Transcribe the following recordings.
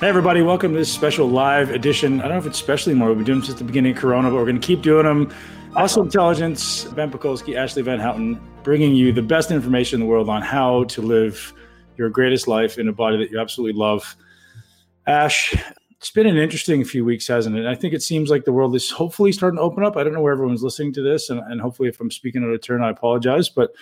Hey, everybody, welcome to this special live edition. I don't know if it's special anymore. We've been doing them since the beginning of Corona, but we're going to keep doing them. Muscle Intelligence, Ben Pakulski, Ashleigh VanHouten, bringing you the best information in the world on how to live your greatest life in a body that you absolutely love. Ash, it's been an interesting few weeks, hasn't it? I think it seems like the world is hopefully starting to open up. I don't know where everyone's listening to this, and, and hopefully, if I'm speaking out of turn, I apologize, but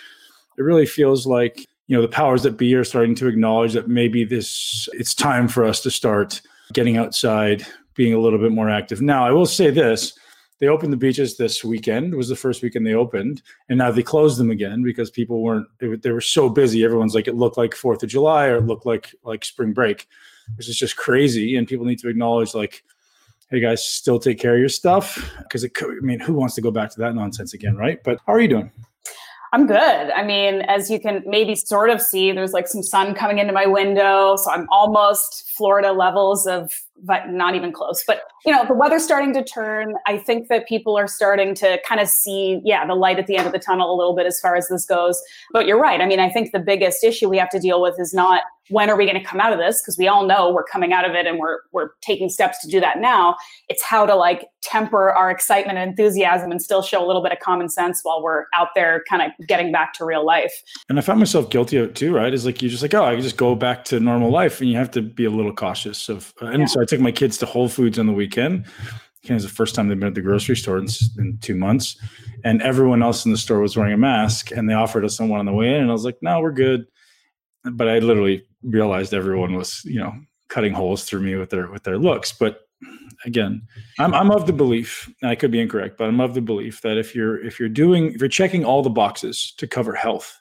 it really feels like you know the powers that be are starting to acknowledge that maybe this it's time for us to start getting outside being a little bit more active. Now i will say this they opened the beaches this weekend was the first weekend they opened and now they closed them again because people weren't they, were, they were so busy. Everyone's like it looked like fourth of july or it looked like like spring break which is just crazy. And people need to acknowledge like hey guys still take care of your stuff because it could i mean who wants to go back to that nonsense again right? But how are you doing I'm good. I mean, as you can maybe sort of see, there's like some sun coming into my window. So I'm almost Florida levels of but not even close. But you know, the weather's starting to turn. I think that people are starting to kind of see, yeah, the light at the end of the tunnel a little bit as far as this goes. But you're right. I mean, I think the biggest issue we have to deal with is not when are we going to come out of this because we all know we're coming out of it and we're we're taking steps to do that now. It's how to like temper our excitement and enthusiasm and still show a little bit of common sense while we're out there kind of getting back to real life. And I found myself guilty of it too, right? Is like you're just like, oh, I can just go back to normal life and you have to be a little cautious of uh, and yeah. so I took my kids to Whole Foods on the weekend. It was the first time they've been at the grocery store in, in, two months, and everyone else in the store was wearing a mask. And they offered us one on the way in, and I was like, "No, we're good." But I literally realized everyone was, you know, cutting holes through me with their with their looks. But again, I'm I'm of the belief, and I could be incorrect, but I'm of the belief that if you're if you're doing if you're checking all the boxes to cover health,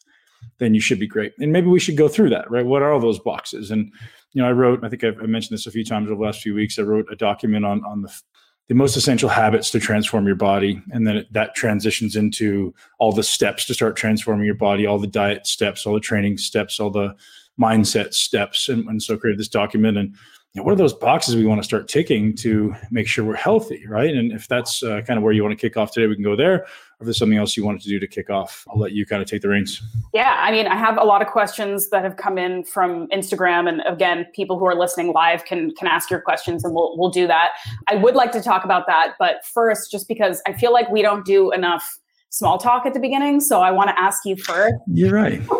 then you should be great. And maybe we should go through that, right? What are all those boxes? And you know, I wrote, I think I've, I mentioned this a few times over the last few weeks. I wrote a document on on the the most essential habits to transform your body, and then it, that transitions into all the steps to start transforming your body, all the diet steps, all the training steps, all the mindset steps, and, and so created this document and you know, what are those boxes we want to start ticking to make sure we're healthy, right? And if that's uh, kind of where you want to kick off today, we can go there. Or if there's something else you wanted to do to kick off, I'll let you kind of take the reins. Yeah, I mean, I have a lot of questions that have come in from Instagram, and again, people who are listening live can can ask your questions, and we'll we'll do that. I would like to talk about that, but first, just because I feel like we don't do enough small talk at the beginning. So I want to ask you first. You're right.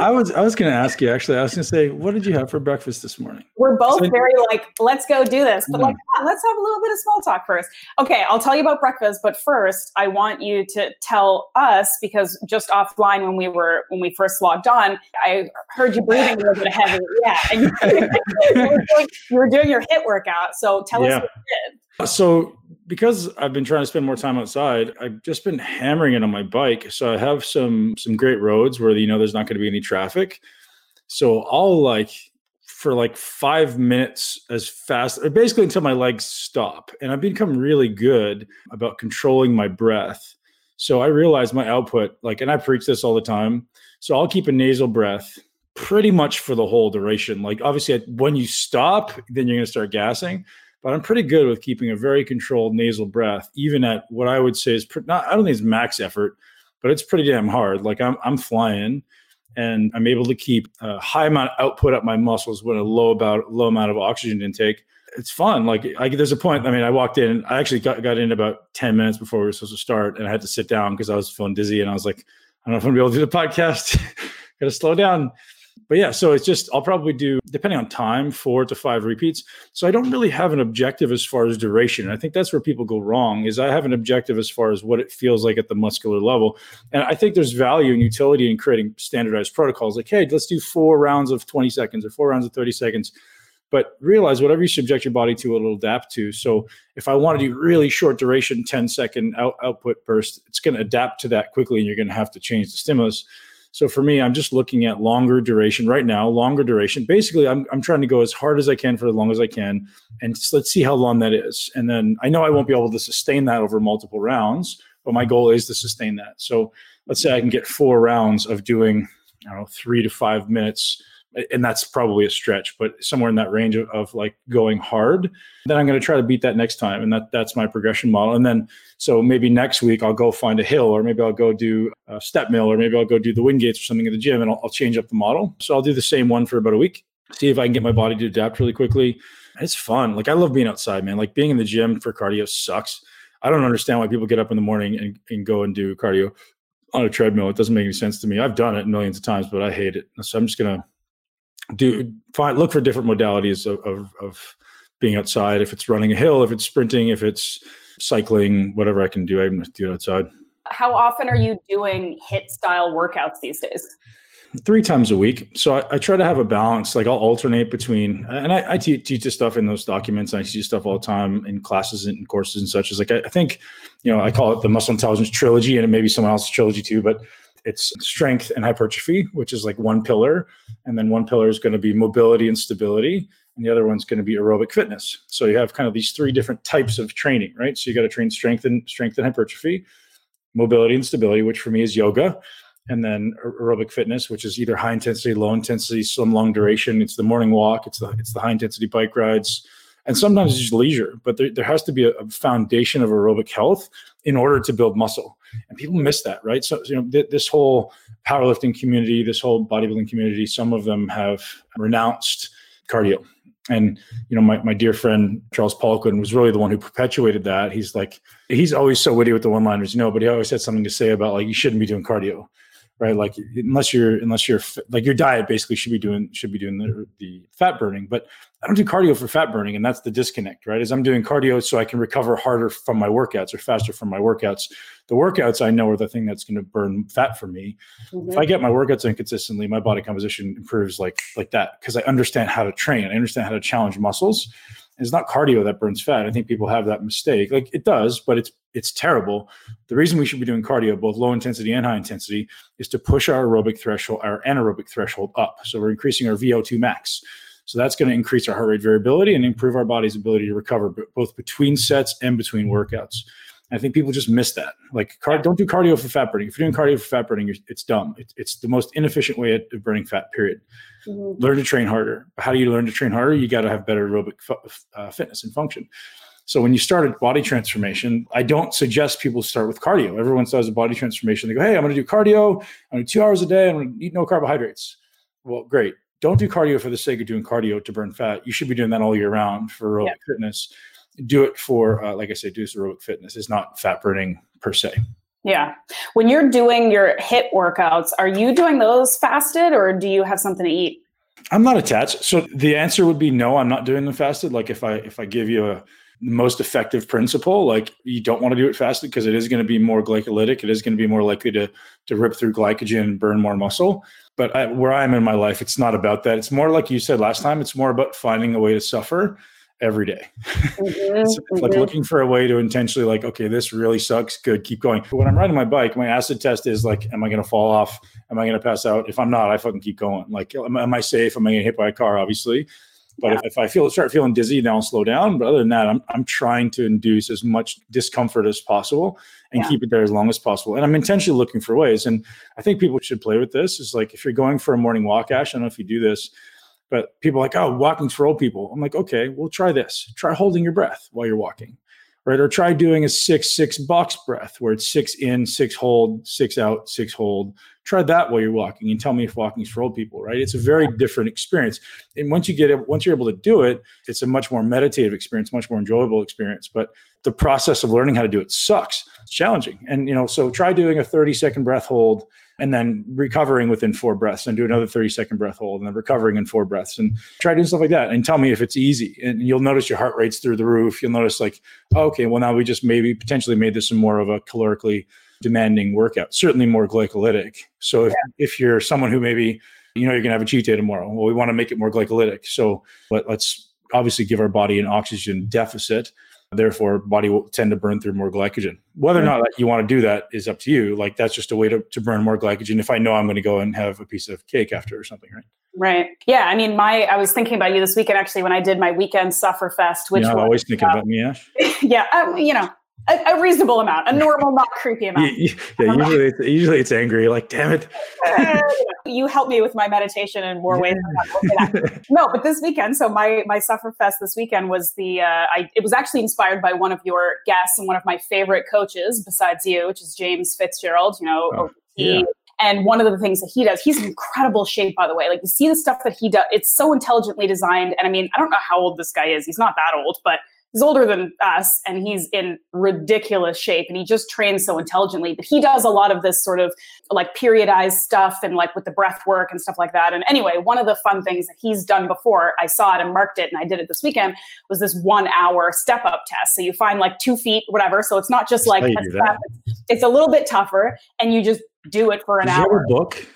I was I was going to ask you actually. I was going to say, what did you have for breakfast this morning? We're both so, very like, let's go do this, but hmm. yeah. like, on, let's have a little bit of small talk first. Okay, I'll tell you about breakfast, but first, I want you to tell us because just offline when we were when we first logged on, I heard you breathing a little bit heavy. Yeah, and you, were doing, you were doing your HIIT workout. So tell yeah. us what you did. So, because I've been trying to spend more time outside, I've just been hammering it on my bike. So I have some some great roads where you know there's not going to be any traffic. So I'll like for like five minutes as fast, basically until my legs stop. And I've become really good about controlling my breath. So I realize my output, like, and I preach this all the time. So I'll keep a nasal breath pretty much for the whole duration. Like, obviously, when you stop, then you're going to start gassing but I'm pretty good with keeping a very controlled nasal breath, even at what I would say is not, I don't think it's max effort, but it's pretty damn hard. Like I'm, I'm flying and I'm able to keep a high amount of output up my muscles with a low about low amount of oxygen intake. It's fun. Like I, there's a point. I mean, I walked in. I actually got, got in about ten minutes before we were supposed to start, and I had to sit down because I was feeling dizzy. And I was like, I don't know if I'm gonna be able to do the podcast. Got to slow down but yeah, so it's just I'll probably do depending on time, four to five repeats. So I don't really have an objective as far as duration. I think that's where people go wrong. Is I have an objective as far as what it feels like at the muscular level, and I think there's value and utility in creating standardized protocols. Like, hey, let's do four rounds of 20 seconds or four rounds of 30 seconds. But realize whatever you subject your body to, it'll adapt to. So if I want to do really short duration, 10 second out, output burst, it's going to adapt to that quickly, and you're going to have to change the stimulus. So for me, I'm just looking at longer duration right now, longer duration. Basically, I'm, I'm trying to go as hard as I can for as long as I can. And let's see how long that is. And then I know I won't be able to sustain that over multiple rounds, but my goal is to sustain that. So let's say I can get four rounds of doing, I don't know, three to five minutes and that's probably a stretch, but somewhere in that range of, of like going hard, then I'm going to try to beat that next time. And that that's my progression model. And then, so maybe next week I'll go find a hill, or maybe I'll go do a step mill, or maybe I'll go do the Wingates or something at the gym and I'll, I'll change up the model. So I'll do the same one for about a week, see if I can get my body to adapt really quickly. It's fun. Like I love being outside, man. Like being in the gym for cardio sucks. I don't understand why people get up in the morning and, and go and do cardio on a treadmill. It doesn't make any sense to me. I've done it millions of times, but I hate it. So I'm just gonna do find look for different modalities of, of, of being outside. If it's running a hill, if it's sprinting, if it's cycling, whatever I can do, I'm gonna do it outside. How often are you doing HIIT style workouts these days? three times a week. So I, I, try to have a balance. Like I'll alternate between, and I, I teach, teach this stuff in those documents. And I teach stuff all the time in classes and courses and such. As like I, I, think, you know, I call it the muscle intelligence trilogy, and it may be someone else's trilogy too. But it's strength and hypertrophy, which is like one pillar, and then one pillar is going to be mobility and stability, and the other one's going to be aerobic fitness. So you have kind of these three different types of training, right? So you got to train strength and strength and hypertrophy, mobility and stability, which for me is yoga and then aerobic fitness, which is either high intensity, low intensity, some long duration. It's the morning walk. It's the it's the high intensity bike rides, and sometimes it's just leisure. But there, there has to be a, a foundation of aerobic health in order to build muscle, and people miss that, right? So you know th- this whole powerlifting community, this whole bodybuilding community, some of them have renounced cardio. And you know, my, my dear friend Charles Poliquin was really the one who perpetuated that. He's like, he's always so witty with the one-liners, you know, but he always had something to say about like you shouldn't be doing cardio right? Like unless you're unless you're like your diet basically should be doing should be doing the, the fat burning, but I don't do cardio for fat burning, and that's the disconnect, right? Is I'm doing cardio so I can recover harder from my workouts or faster from my workouts. The workouts I know are the thing that's going to burn fat for me. Mm-hmm. If I get my workouts in consistently, my body composition improves like like that because I understand how to train. I understand how to challenge muscles it's not cardio that burns fat. I think people have that mistake. Like it does, but it's it's terrible. The reason we should be doing cardio, both low intensity and high intensity, is to push our aerobic threshold, our anaerobic threshold up. So we're increasing our VO2 max. So that's going to increase our heart rate variability and improve our body's ability to recover both between sets and between workouts. I think people just miss that. Like, don't do cardio for fat burning. If you're doing cardio for fat burning, it's dumb. It's, it's the most inefficient way of burning fat. Period. Mm-hmm. Learn to train harder. How do you learn to train harder? You got to have better aerobic uh, fitness and function. So when you start a body transformation, I don't suggest people start with cardio. Everyone starts a body transformation. They go, "Hey, I'm going to do cardio. I'm going to do two hours a day. I'm going to eat no carbohydrates." Well, great. Don't do cardio for the sake of doing cardio to burn fat. You should be doing that all year round for aerobic yeah. fitness do it for, uh, like I said, do aerobic fitness. It's not fat burning per se. Yeah. When you're doing your HIIT workouts, are you doing those fasted or do you have something to eat? I'm not attached. So the answer would be no, I'm not doing them fasted. Like if I if I give you a most effective principle, like you don't want to do it fasted because it is going to be more glycolytic. It is going to be more likely to to rip through glycogen and burn more muscle. But I, where I am in my life, it's not about that. It's more like you said last time. It's more about finding a way to suffer every day. Mm-hmm, it's, it's like mm-hmm. looking for a way to intentionally like, okay, this really sucks. Good, keep going. But when I'm riding my bike, my acid test is like, am I going to fall off? Am I going to pass out? If I'm not, I fucking keep going. Like, am, am I safe? Am I getting hit by a car? Obviously. But yeah. if, if, I feel start feeling dizzy, then I'll slow down. But other than that, I'm I'm trying to induce as much discomfort as possible and yeah. keep it there as long as possible. And I'm intentionally looking for ways. And I think people should play with this. Is like if you're going for a morning walk, Ash. I don't know if you do this but people are like, oh, walking's for old people. I'm like, okay, well, try this. Try holding your breath while you're walking, right? Or try doing a six, six box breath where it's six in, six hold, six out, six hold. Try that while you're walking and tell me if walking's for old people, right? It's a very different experience. And once you get it, once you're able to do it, it's a much more meditative experience, much more enjoyable experience. But the process of learning how to do it sucks. It's challenging. And, you know, so try doing a 30 second breath hold and then recovering within four breaths and do another 30 second breath hold and then recovering in four breaths and try doing stuff like that. And tell me if it's easy. And you'll notice your heart rate's through the roof. You'll notice like okay well now we just maybe potentially made this more of a calorically demanding workout certainly more glycolytic. So if, yeah. if you're someone who maybe you know you're going to have a cheat day tomorrow well we want to make it more glycolytic. So let, let's obviously give our body an oxygen deficit Therefore, body will tend to burn through more glycogen. Whether or not you want to do that is up to you. Like that's just a way to, to burn more glycogen. If I know I'm going to go and have a piece of cake after or something, right? Right. Yeah. I mean, my I was thinking about you this weekend actually when I did my weekend suffer fest, which yeah, I'm always thinking about me, Ash. yeah. Um, you know, a, a, reasonable amount, a normal, not creepy amount. Yeah, yeah usually, it's, usually it's angry. Like, damn it. you help me with my meditation in more ways. no, but this weekend, so my my Suffer Fest this weekend was the. Uh, I it was actually inspired by one of your guests and one of my favorite coaches besides you, which is James Fitzgerald. You know, oh, yeah. And one of the things that he does, he's in incredible shape, by the way. Like you see the stuff that he does, it's so intelligently designed. And I mean, I don't know how old this guy is. He's not that old, but he's older than us and he's in ridiculous shape and he just trains so intelligently but he does a lot of this sort of like periodized stuff and like with the breath work and stuff like that and anyway one of the fun things that he's done before i saw it and marked it and i did it this weekend was this one hour step up test so you find like two feet whatever so it's not just like it's a little bit tougher and you just do it for an Did hour. book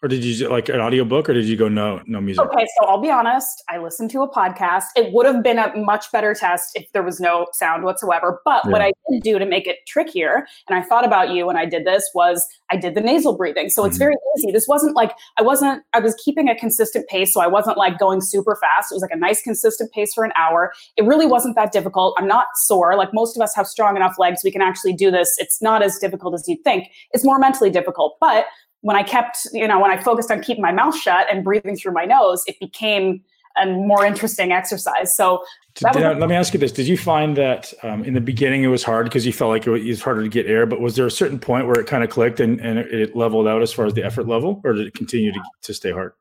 or did you like an audiobook or did you go no no music? Okay, so I'll be honest, I listened to a podcast. It would have been a much better test if there was no sound whatsoever. But yeah. what I did do to make it trickier, and I thought about you when I did this, was I did the nasal breathing. So mm-hmm. it's very easy. This wasn't like I wasn't I was keeping a consistent pace, so I wasn't like going super fast. It was like a nice consistent pace for an hour. It really wasn't that difficult. I'm not sore. Like most of us have strong enough legs, we can actually do this. It's not as difficult as you'd think. It's more mentally difficult. But when I kept, you know, when I focused on keeping my mouth shut and breathing through my nose, it became a more interesting exercise. So I, let me ask you this: Did you find that um, in the beginning it was hard because you felt like it was harder to get air? But was there a certain point where it kind of clicked and, and it leveled out as far as the effort level, or did it continue to, to stay hard?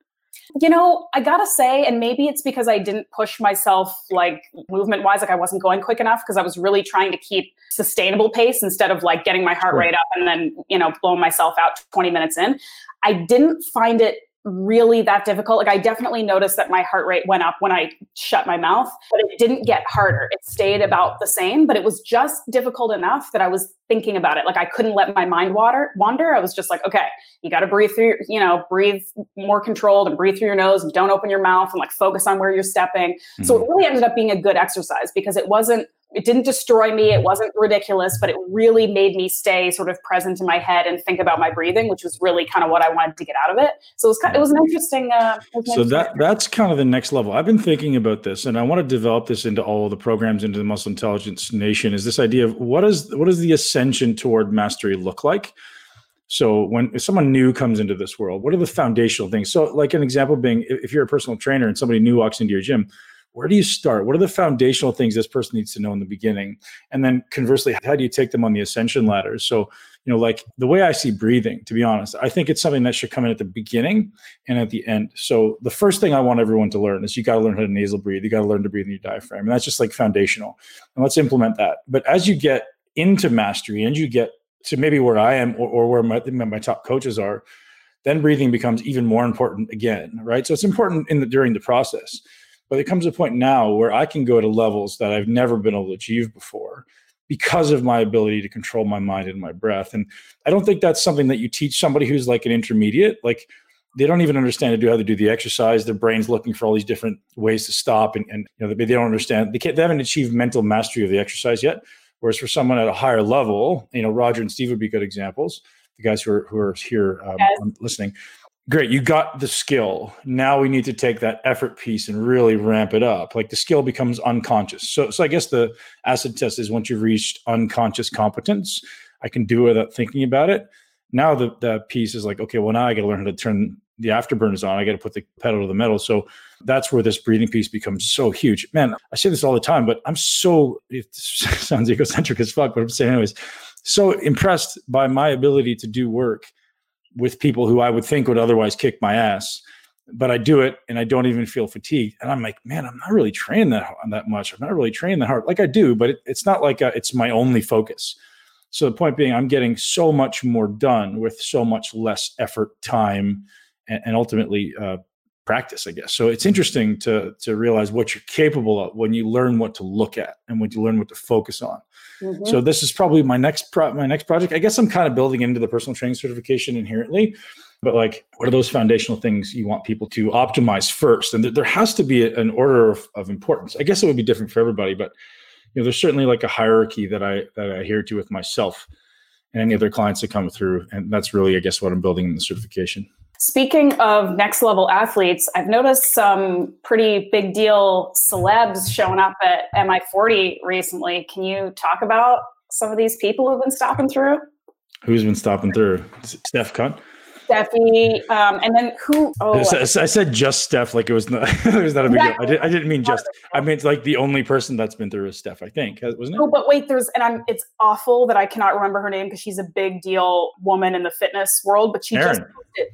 You know, I gotta say, and maybe it's because I didn't push myself like movement wise, like I wasn't going quick enough because I was really trying to keep sustainable pace instead of like getting my heart rate up and then, you know, blowing myself out 20 minutes in. I didn't find it really that difficult. Like I definitely noticed that my heart rate went up when I shut my mouth, but it didn't get harder. It stayed about the same, but it was just difficult enough that I was thinking about it. Like I couldn't let my mind water wander. I was just like, okay, you got to breathe through, your, you know, breathe more controlled and breathe through your nose and don't open your mouth and like focus on where you're stepping. Mm-hmm. So it really ended up being a good exercise because it wasn't it didn't destroy me. It wasn't ridiculous, but it really made me stay sort of present in my head and think about my breathing, which was really kind of what I wanted to get out of it. So it was kind of, it was an interesting. Uh, an so interesting that that's kind of the next level. I've been thinking about this, and I want to develop this into all the programs into the Muscle Intelligence Nation. Is this idea of what is what does the ascension toward mastery look like? So when someone new comes into this world, what are the foundational things? So, like an example being, if you're a personal trainer and somebody new walks into your gym, where do you start? What are the foundational things this person needs to know in the beginning? And then conversely, how do you take them on the ascension ladder? So, you know, like the way I see breathing, to be honest, I think it's something that should come in at the beginning and at the end. So, the first thing I want everyone to learn is you got to learn how to nasal breathe. You got to learn to breathe in your diaphragm. And that's just like foundational. And let's implement that. But as you get into mastery and you get to maybe where I am or, or where my, my top coaches are, then breathing becomes even more important again, right? So it's important in the during the process. But it comes a point now where I can go to levels that I've never been able to achieve before because of my ability to control my mind and my breath. And I don't think that's something that you teach somebody who's like an intermediate. Like they don't even understand to do how to do the exercise. Their brain's looking for all these different ways to stop, and, and you know they, they don't understand. They, can't, they haven't achieved mental mastery of the exercise yet. Whereas for someone at a higher level, you know, Roger and Steve would be good examples. The guys who are who are here um, yes. listening, great you got the skill. Now we need to take that effort piece and really ramp it up. Like the skill becomes unconscious. So so i guess the acid test is once you've reached unconscious competence i can do it without thinking about it. Now the, the piece is like okay well now i got to learn how to turn the afterburners on. I got to put the pedal to the metal. So that's where this breathing piece becomes so huge. Man i say this all the time but i'm so it sounds egocentric as fuck but i'm saying anyways. So impressed by my ability to do work with people who I would think would otherwise kick my ass. But I do it and I don't even feel fatigued. And I'm like, man, I'm not really trained that that much. I'm not really trained that hard. Like I do, but it, it's not like a, it's my only focus. So the point being, I'm getting so much more done with so much less effort, time, and, and ultimately uh, practice, I guess. So it's interesting to to realize what you're capable of when you learn what to look at and when you learn what to focus on. Mm-hmm. So this is probably my next pro- my next project. I guess I'm kind of building into the personal training certification inherently, but like, what are those foundational things you want people to optimize first? And th- there has to be an order of, of importance. I guess it would be different for everybody, but you know, there's certainly like a hierarchy that I that I adhere to with myself and any other clients that come through, and that's really, I guess, what I'm building in the certification. Speaking of next level athletes, I've noticed some pretty big deal celebs showing up at MI40 recently. Can you talk about some of these people who've been stopping through? Who's been stopping through? Steph Cunt? Steffi, um, and then who? Oh, I said just Steph, like it was not. it was not a big deal. I, did, I didn't mean just. I mean it's like the only person that's been through is Steph. I think wasn't it? Oh, but wait, there's and I'm. It's awful that I cannot remember her name because she's a big deal woman in the fitness world. But she Erin. just.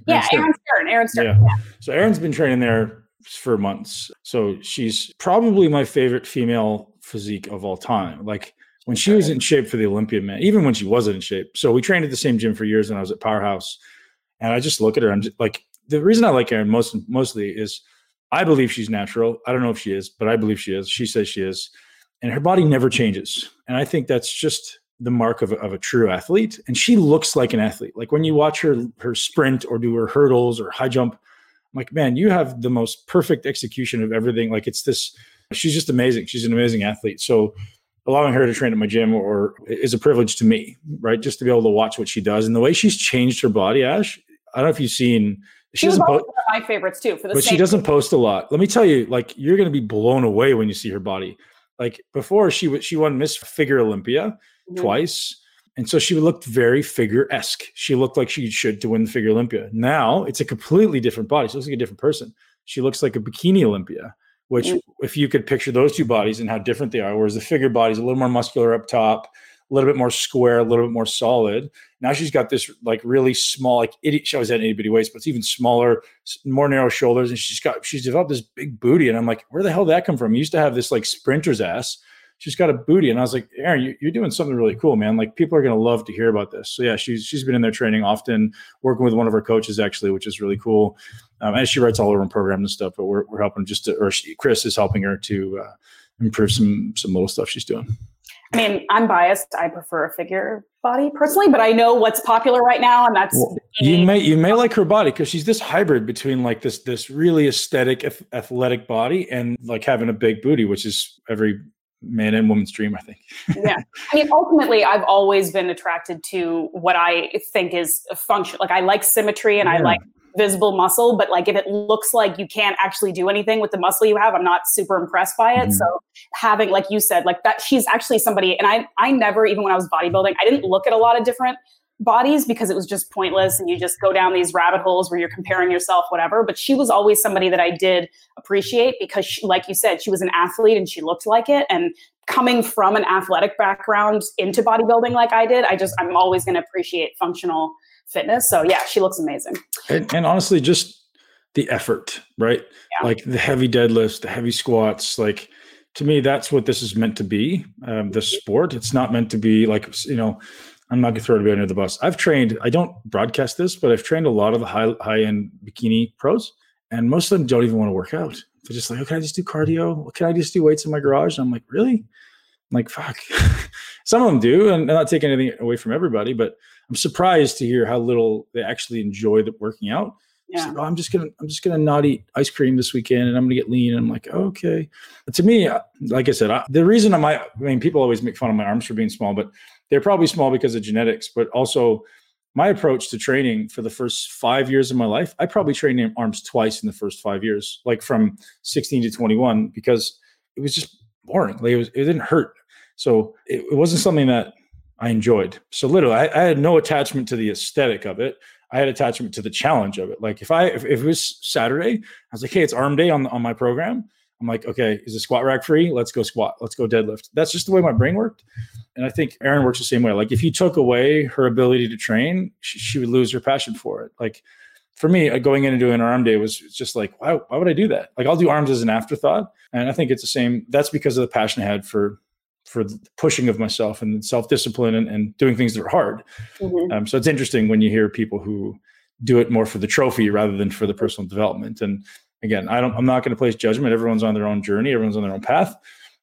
Yeah, Erin Stern. Erin Stern. Yeah. yeah. So Erin's been training there for months. So she's probably my favorite female physique of all time. Like when she was in shape for the Olympia, man, even when she wasn't in shape. So we trained at the same gym for years when I was at Powerhouse. And I just look at her. I'm just like, the reason I like Erin most mostly is I believe she's natural. I don't know if she is, but I believe she is. She says she is. And her body never changes. And I think that's just the mark of a, of a true athlete. And she looks like an athlete. Like when you watch her her sprint or do her hurdles or high jump, I'm like, man, you have the most perfect execution of everything. Like it's this, she's just amazing. She's an amazing athlete. So allowing her to train at my gym or is a privilege to me, right? Just to be able to watch what she does and the way she's changed her body, Ash. I don't know if you've seen. She, she doesn't post my favorites too. For the but she doesn't reason. post a lot. Let me tell you, like you're going to be blown away when you see her body. Like before, she she won Miss Figure Olympia mm-hmm. twice. And so she looked very figure esque. She looked like she should to win the Figure Olympia. Now it's a completely different body. She looks like a different person. She looks like a bikini Olympia which mm. if you could picture those two bodies and how different they are, whereas the figure body is a little more muscular up top, a little bit more square, a little bit more solid. Now she's got this like really small, like it, she always had itty bitty waist, but it's even smaller, more narrow shoulders, and she's got she's developed this big booty. And I'm like, where the hell did that come from? You used to have this like sprinter's ass. She's got a booty, and I was like, Erin, you, you're doing something really cool, man. Like people are gonna love to hear about this. So yeah, she's she's been in there training often, working with one of her coaches actually, which is really cool. Um, and she writes all her own programs and stuff, but we're, we're helping just to, or she, Chris is helping her to uh, improve some some little stuff she's doing. I mean, I'm biased. I prefer a figure body personally, but I know what's popular right now, and that's well, you may you may like her body because she's this hybrid between like this this really aesthetic athletic body and like having a big booty, which is every man and woman's dream, I think. yeah. I mean, ultimately, I've always been attracted to what I think is a function. Like, I like symmetry and yeah. I like visible muscle, but like if it looks like you can't actually do anything with the muscle you have, I'm not super impressed by it. Mm-hmm. So having, like you said, like that, she's actually somebody, and I, I never, even when I was bodybuilding, I didn't look at a lot of different bodies because it was just pointless and you just go down these rabbit holes where you're comparing yourself whatever but she was always somebody that i did appreciate because she, like you said she was an athlete and she looked like it and coming from an athletic background into bodybuilding like i did i just i'm always going to appreciate functional fitness so yeah she looks amazing and, and honestly just the effort right yeah. like the heavy deadlifts the heavy squats like to me that's what this is meant to be um, the mm-hmm. sport it's not meant to be like you know I'm not gonna throw anybody under the bus. I've trained. I don't broadcast this, but I've trained a lot of the high high end bikini pros, and most of them don't even want to work out. They're just like, "Oh, can I just do cardio? Can I just do weights in my garage?" And I'm like, "Really?" I'm like, "Fuck." Some of them do, and I'm not taking anything away from everybody, but I'm surprised to hear how little they actually enjoy the working out. Yeah. Like, oh, I'm just gonna I'm just gonna not eat ice cream this weekend, and I'm gonna get lean. And I'm like, oh, okay. But to me, uh, like I said, I, the reason I might, I mean, people always make fun of my arms for being small, but they're probably small because of genetics, but also my approach to training for the first five years of my life, I probably trained arms twice in the first five years, like from 16 to 21, because it was just boring. Like it, was, it didn't hurt. So it, it wasn't something that I enjoyed. So literally, I, I, had no attachment to the aesthetic of it. I had attachment to the challenge of it. Like if I if, if it was Saturday, I was like, hey, it's arm day on on my program. I'm like, okay, is the squat rack free? Let's go squat. Let's go deadlift. That's just the way my brain worked. And I think Erin works the same way. Like if you took away her ability to train, she, she would lose her passion for it. Like for me, uh, going in and doing an arm day was just like, why, why would I do that? Like I'll do arms as an afterthought. And I think it's the same. That's because of the passion I had for for the pushing of myself and self-discipline and, and doing things that are hard. Mm-hmm. Um, so it's interesting when you hear people who do it more for the trophy rather than for the personal development. And again, I don't, I'm not going to place judgment. Everyone's on their own journey. Everyone's on their own path.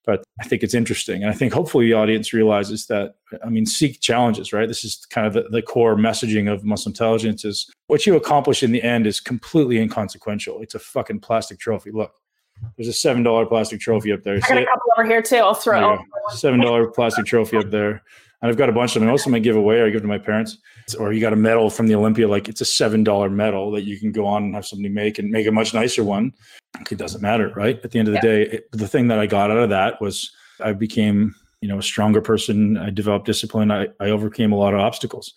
But I think it's interesting. And I think hopefully the audience realizes that, I mean, seek challenges, right? This is kind of the, the core messaging of muscle intelligence is what you accomplish in the end is completely inconsequential. It's a fucking plastic trophy. Look, there's a seven dollar plastic trophy up there. I got a couple over here too. I'll throw seven dollar plastic trophy up there and I've got a bunch of them. Most of them I give away or I give to my parents. Or you got a medal from the Olympia, like it's a seven dollar medal that you can go on and have somebody make and make a much nicer one. It doesn't matter, right? At the end of the yeah. day, it, the thing that I got out of that was I became, you know, a stronger person. I developed discipline. I, I overcame a lot of obstacles.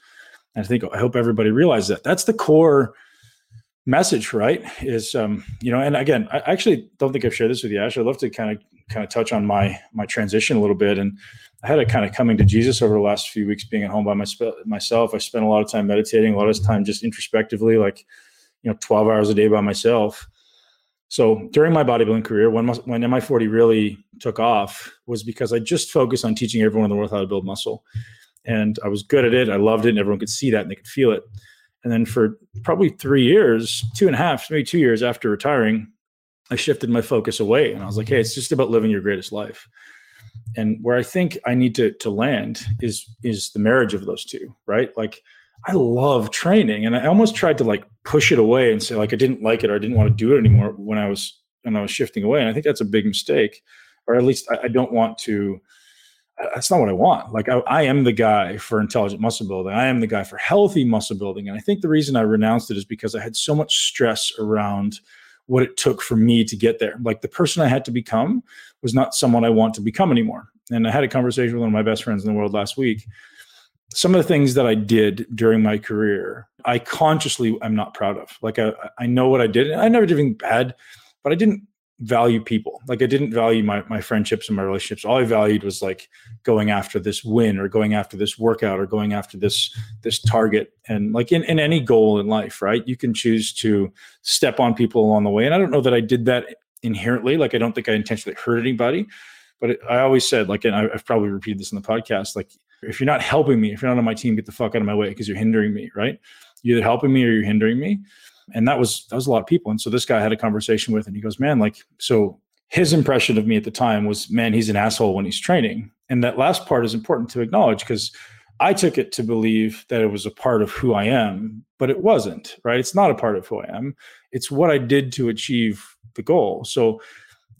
And I think I hope everybody realizes that. That's the core message, right? Is um, you know, and again, I actually don't think I've shared this with you, Ash. I'd love to kind of kind of touch on my my transition a little bit. And I had a kind of coming to Jesus over the last few weeks, being at home by my, myself. I spent a lot of time meditating, a lot of time just introspectively, like you know, 12 hours a day by myself. So during my bodybuilding career, when when MI40 really took off, was because I just focused on teaching everyone in the world how to build muscle, and I was good at it. I loved it, and everyone could see that and they could feel it. And then for probably three years, two and a half, maybe two years after retiring, I shifted my focus away, and I was like, "Hey, it's just about living your greatest life." And where I think I need to to land is is the marriage of those two, right? Like I love training, and I almost tried to like push it away and say like I didn't like it or I didn't want to do it anymore when I was when I was shifting away. And I think that's a big mistake, or at least I, I don't want to. That's not what I want. Like I, I am the guy for intelligent muscle building. I am the guy for healthy muscle building, and I think the reason I renounced it is because I had so much stress around what it took for me to get there. Like the person I had to become was not someone I want to become anymore. And I had a conversation with one of my best friends in the world last week. Some of the things that I did during my career, I consciously am not proud of. Like I, I know what I did. And I never did anything bad, but I didn't value people. Like I didn't value my my friendships and my relationships. All I valued was like going after this win or going after this workout or going after this this target. And like in, in any goal in life, right? You can choose to step on people along the way. And I don't know that I did that inherently. Like I don't think I intentionally hurt anybody. But it, I always said, like, and I, I've probably repeated this in the podcast, like if you're not helping me, if you're not on my team, get the fuck out of my way because you're hindering me, right? You're either helping me or you're hindering me and that was that was a lot of people. And so this guy had a conversation with and he goes man like so his impression of me at the time was man he's an asshole when he's training. And that last part is important to acknowledge because i took it to believe that it was a part of who i am but it wasn't right? It's not a part of who i am. It's what i did to achieve the goal. So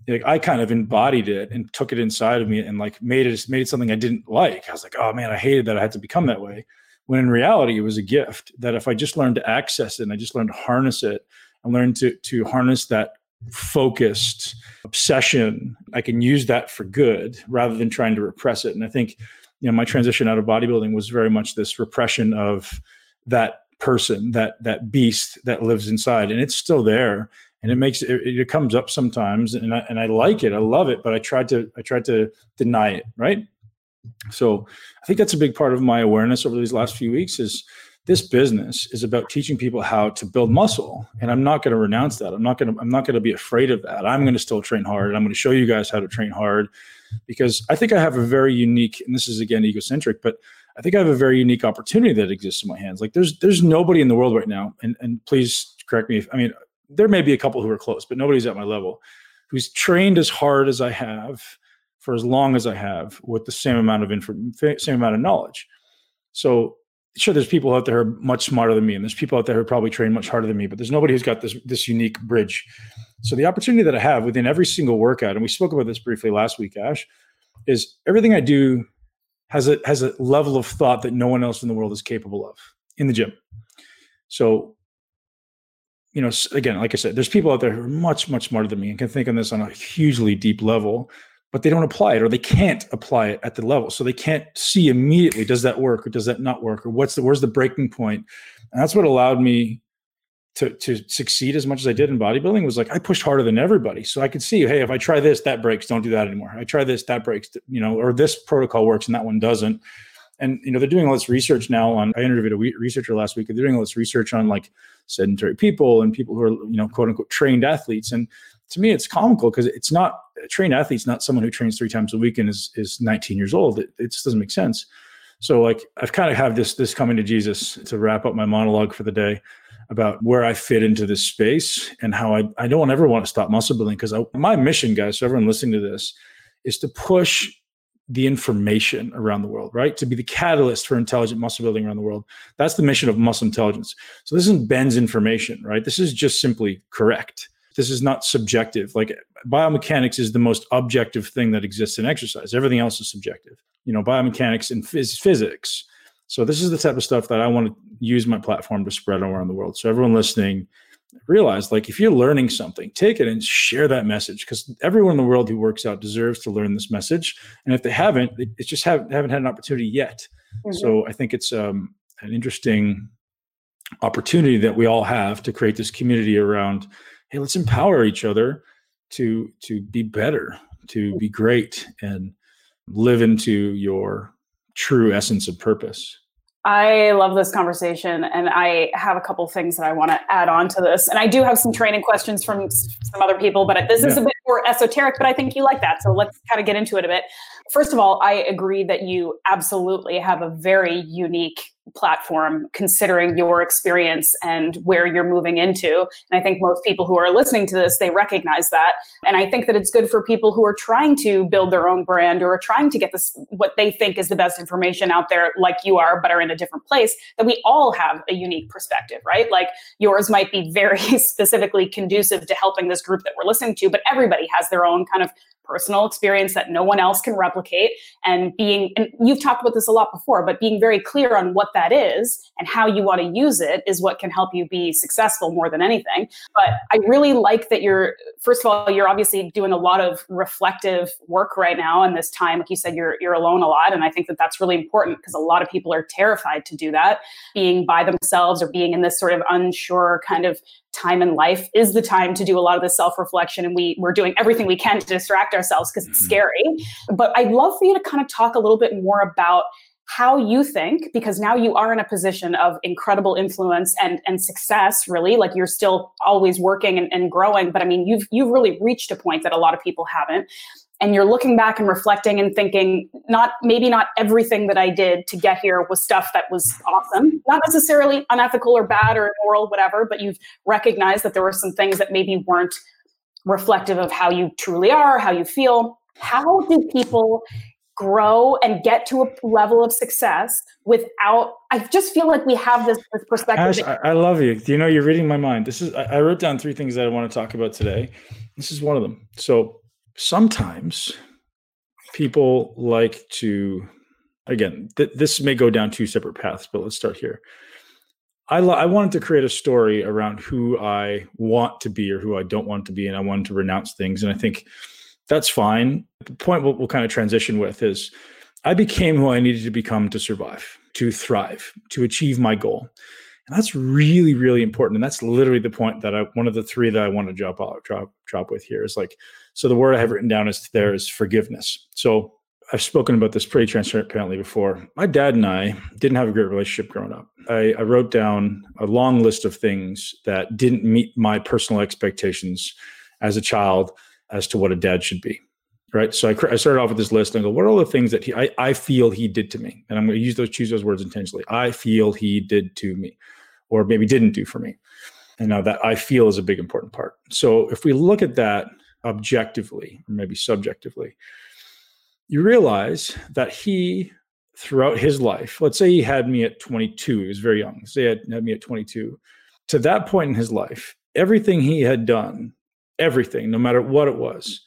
like i kind of embodied it and took it inside of me and like made it made it something i didn't like. I was like oh man i hated that i had to become that way when in reality it was a gift that if i just learned to access it and i just learned to harness it and learn to to harness that focused obsession i can use that for good rather than trying to repress it. And i think you know my transition out of bodybuilding was very much this repression of that person that that beast that lives inside. And it's still there and it makes it, it comes up sometimes and I, and I like it i love it but i tried to i tried to deny it right so I think that's a big part of my awareness over these last few weeks is this business is about teaching people how to build muscle and i'm not going to renounce that. I'm not going to i'm not going to be afraid of that. I'm going to still train hard i'm going to show you guys how to train hard because i think i have a very unique and this is again egocentric but i think i have a very unique opportunity that exists in my hands. Like there's there's nobody in the world right now and and please correct me if i mean there may be a couple who are close but nobody's at my level who's trained as hard as i have for as long as I have with the same amount of information, same amount of knowledge. So sure, there's people out there who are much smarter than me, and there's people out there who probably train much harder than me, but there's nobody who's got this this unique bridge. So the opportunity that I have within every single workout, and we spoke about this briefly last week, Ash, is everything I do has a has a level of thought that no one else in the world is capable of in the gym. So you know, again, like I said, there's people out there who are much, much smarter than me and can think on this on a hugely deep level but they don't apply it or they can't apply it at the level. So they can't see immediately does that work or does that not work or what's the where's the breaking point? And that's what allowed me to to succeed as much as I did in bodybuilding was like I pushed harder than everybody. So I could see, hey, if I try this, that breaks, don't do that anymore. I try this, that breaks, you know, or this protocol works and that one doesn't. And you know, they're doing all this research now on I interviewed a researcher last week. They're doing all this research on like sedentary people and people who are, you know, quote unquote trained athletes. And to me, it's comical because it's not a trained athlete's not someone who trains three times a week and is, is 19 years old. It, it just doesn't make sense. So like I've kind of have this this coming to Jesus to wrap up my monologue for the day about where I fit into this space and how I, I don't ever want to stop muscle building because my mission, guys, so everyone listening to this, is to push the information around the world, right? To be the catalyst for intelligent muscle building around the world. That's the mission of muscle intelligence. So this isn't Ben's information, right? This is just simply correct this is not subjective. Like biomechanics is the most objective thing that exists in exercise. Everything else is subjective. You know, biomechanics and phys- physics. So this is the type of stuff that I want to use my platform to spread around the world. So everyone listening, realize like if you're learning something, take it and share that message because everyone in the world who works out deserves to learn this message. And if they haven't, it's just haven't, haven't had an opportunity yet. Mm-hmm. So I think it's um, an interesting opportunity that we all have to create this community around hey let's empower each other to to be better to be great and live into your true essence of purpose I love this conversation, and I have a couple things that I want to add on to this. And I do have some mm-hmm. training questions from some other people, but this yeah. is a bit more esoteric. But I think you like that, so let's kind of get into it a bit. First of all, I agree that you absolutely have a very unique platform considering your experience and where you're moving into and i think most people who are listening to this they recognize that and i think that it's good for people who are trying to build their own brand or are trying to get this what they think is the best information out there like you are but are in a different place that we all have a unique perspective right like yours might be very specifically conducive to helping this group that we're listening to but everybody has their own kind of personal experience that no one else can replicate. And being and you've talked about this a lot before but being very clear on what that is and how you want to use it is what can help you be successful more than anything. But i really like that you're first of all you're obviously doing a lot of reflective work right now in this time. Like you said you're you're alone a lot and i think that that's really important because a lot of people are terrified to do that. Being by themselves or being in this sort of unsure kind of time in life is the time to do a lot of the self-reflection and we we're doing everything we can to distract ourselves because it's mm-hmm. scary. But i'd love for you to kind of talk a little bit more about how you think because now you are in a position of incredible influence and and success really. Like you're still always working and, and growing but i mean you've you've really reached a point that a lot of people haven't. And you're looking back and reflecting and thinking not maybe not everything that i did to get here was stuff that was awesome. Not necessarily unethical or bad or immoral whatever but you've recognized that there were some things that maybe weren't reflective of how you truly are how you feel. How do people grow and get to a level of success without i just feel like we have this, this perspective Ash, I, I, love you. You know you're reading my mind. This is I, I wrote down three things that i want to talk about today. This is one of them. So sometimes people like to again th- this may go down two separate paths but let's start here I, lo- I wanted to create a story around who i want to be or who i don't want to be and i wanted to renounce things and i think that's fine the point we'll, we'll kind of transition with is i became who i needed to become to survive to thrive to achieve my goal and that's really really important and that's literally the point that i one of the three that i want to drop out drop drop with here is like so the word I have written down is there is forgiveness. So I've spoken about this pretty transparently before. My dad and I didn't have a great relationship growing up. I, I, wrote down a long list of things that didn't meet my personal expectations as a child as to what a dad should be. Right. So I, I started off with this list and I go, what are all the things that he, I, I feel he did to me? And I'm going to use those, choose those words intentionally. I feel he did to me, or maybe didn't do for me. And now that I feel is a big important part. So if we look at that objectively, or maybe subjectively, you realize that he, throughout his life, let's say he had me at 22, he was very young, say he had, had me at 22, to that point in his life, everything he had done, everything, no matter what it was,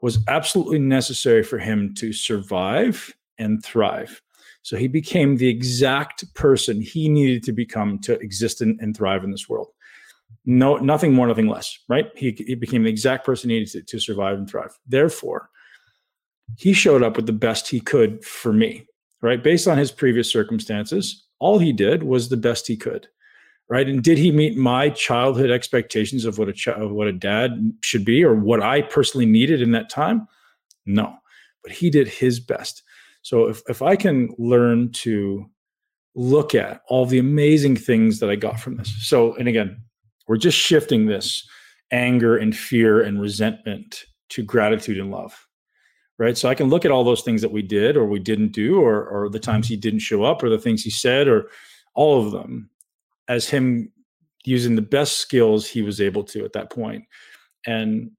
was absolutely necessary for him to survive and thrive. So he became the exact person he needed to become to exist and, thrive in this world. No nothing more nothing less right? He, he became the exact person he needed to, to survive and thrive. Therefore he showed up with the best he could for me right? Based on his previous circumstances all he did was the best he could right? And did he meet my childhood expectations of what a ch- of what a dad should be or what i personally needed in that time? No but he did his best. So if, if i can learn to look at all the amazing things that i got from this. So and again we're just shifting this anger and fear and resentment to gratitude and love. Right. So I can look at all those things that we did or we didn't do, or, or the times mm-hmm. he didn't show up, or the things he said, or all of them as him using the best skills he was able to at that point and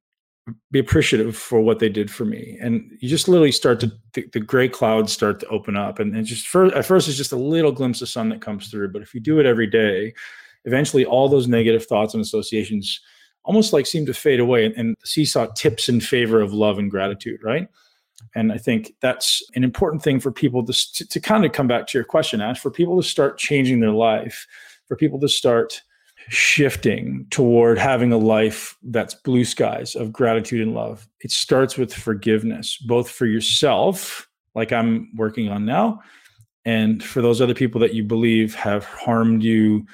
be appreciative for what they did for me. And you just literally start to, the, the gray clouds start to open up. And, and just first, at first, it's just a little glimpse of sun that comes through. But if you do it every day, eventually all those negative thoughts and associations almost like seem to fade away and, and the seesaw tips in favor of love and gratitude right? And i think that's an important thing for people to, to, to kind of come back to your question ash for people to start changing their life for people to start shifting toward having a life that's blue skies of gratitude and love. It starts with forgiveness both for yourself like i'm working on now and for those other people that you believe have harmed you,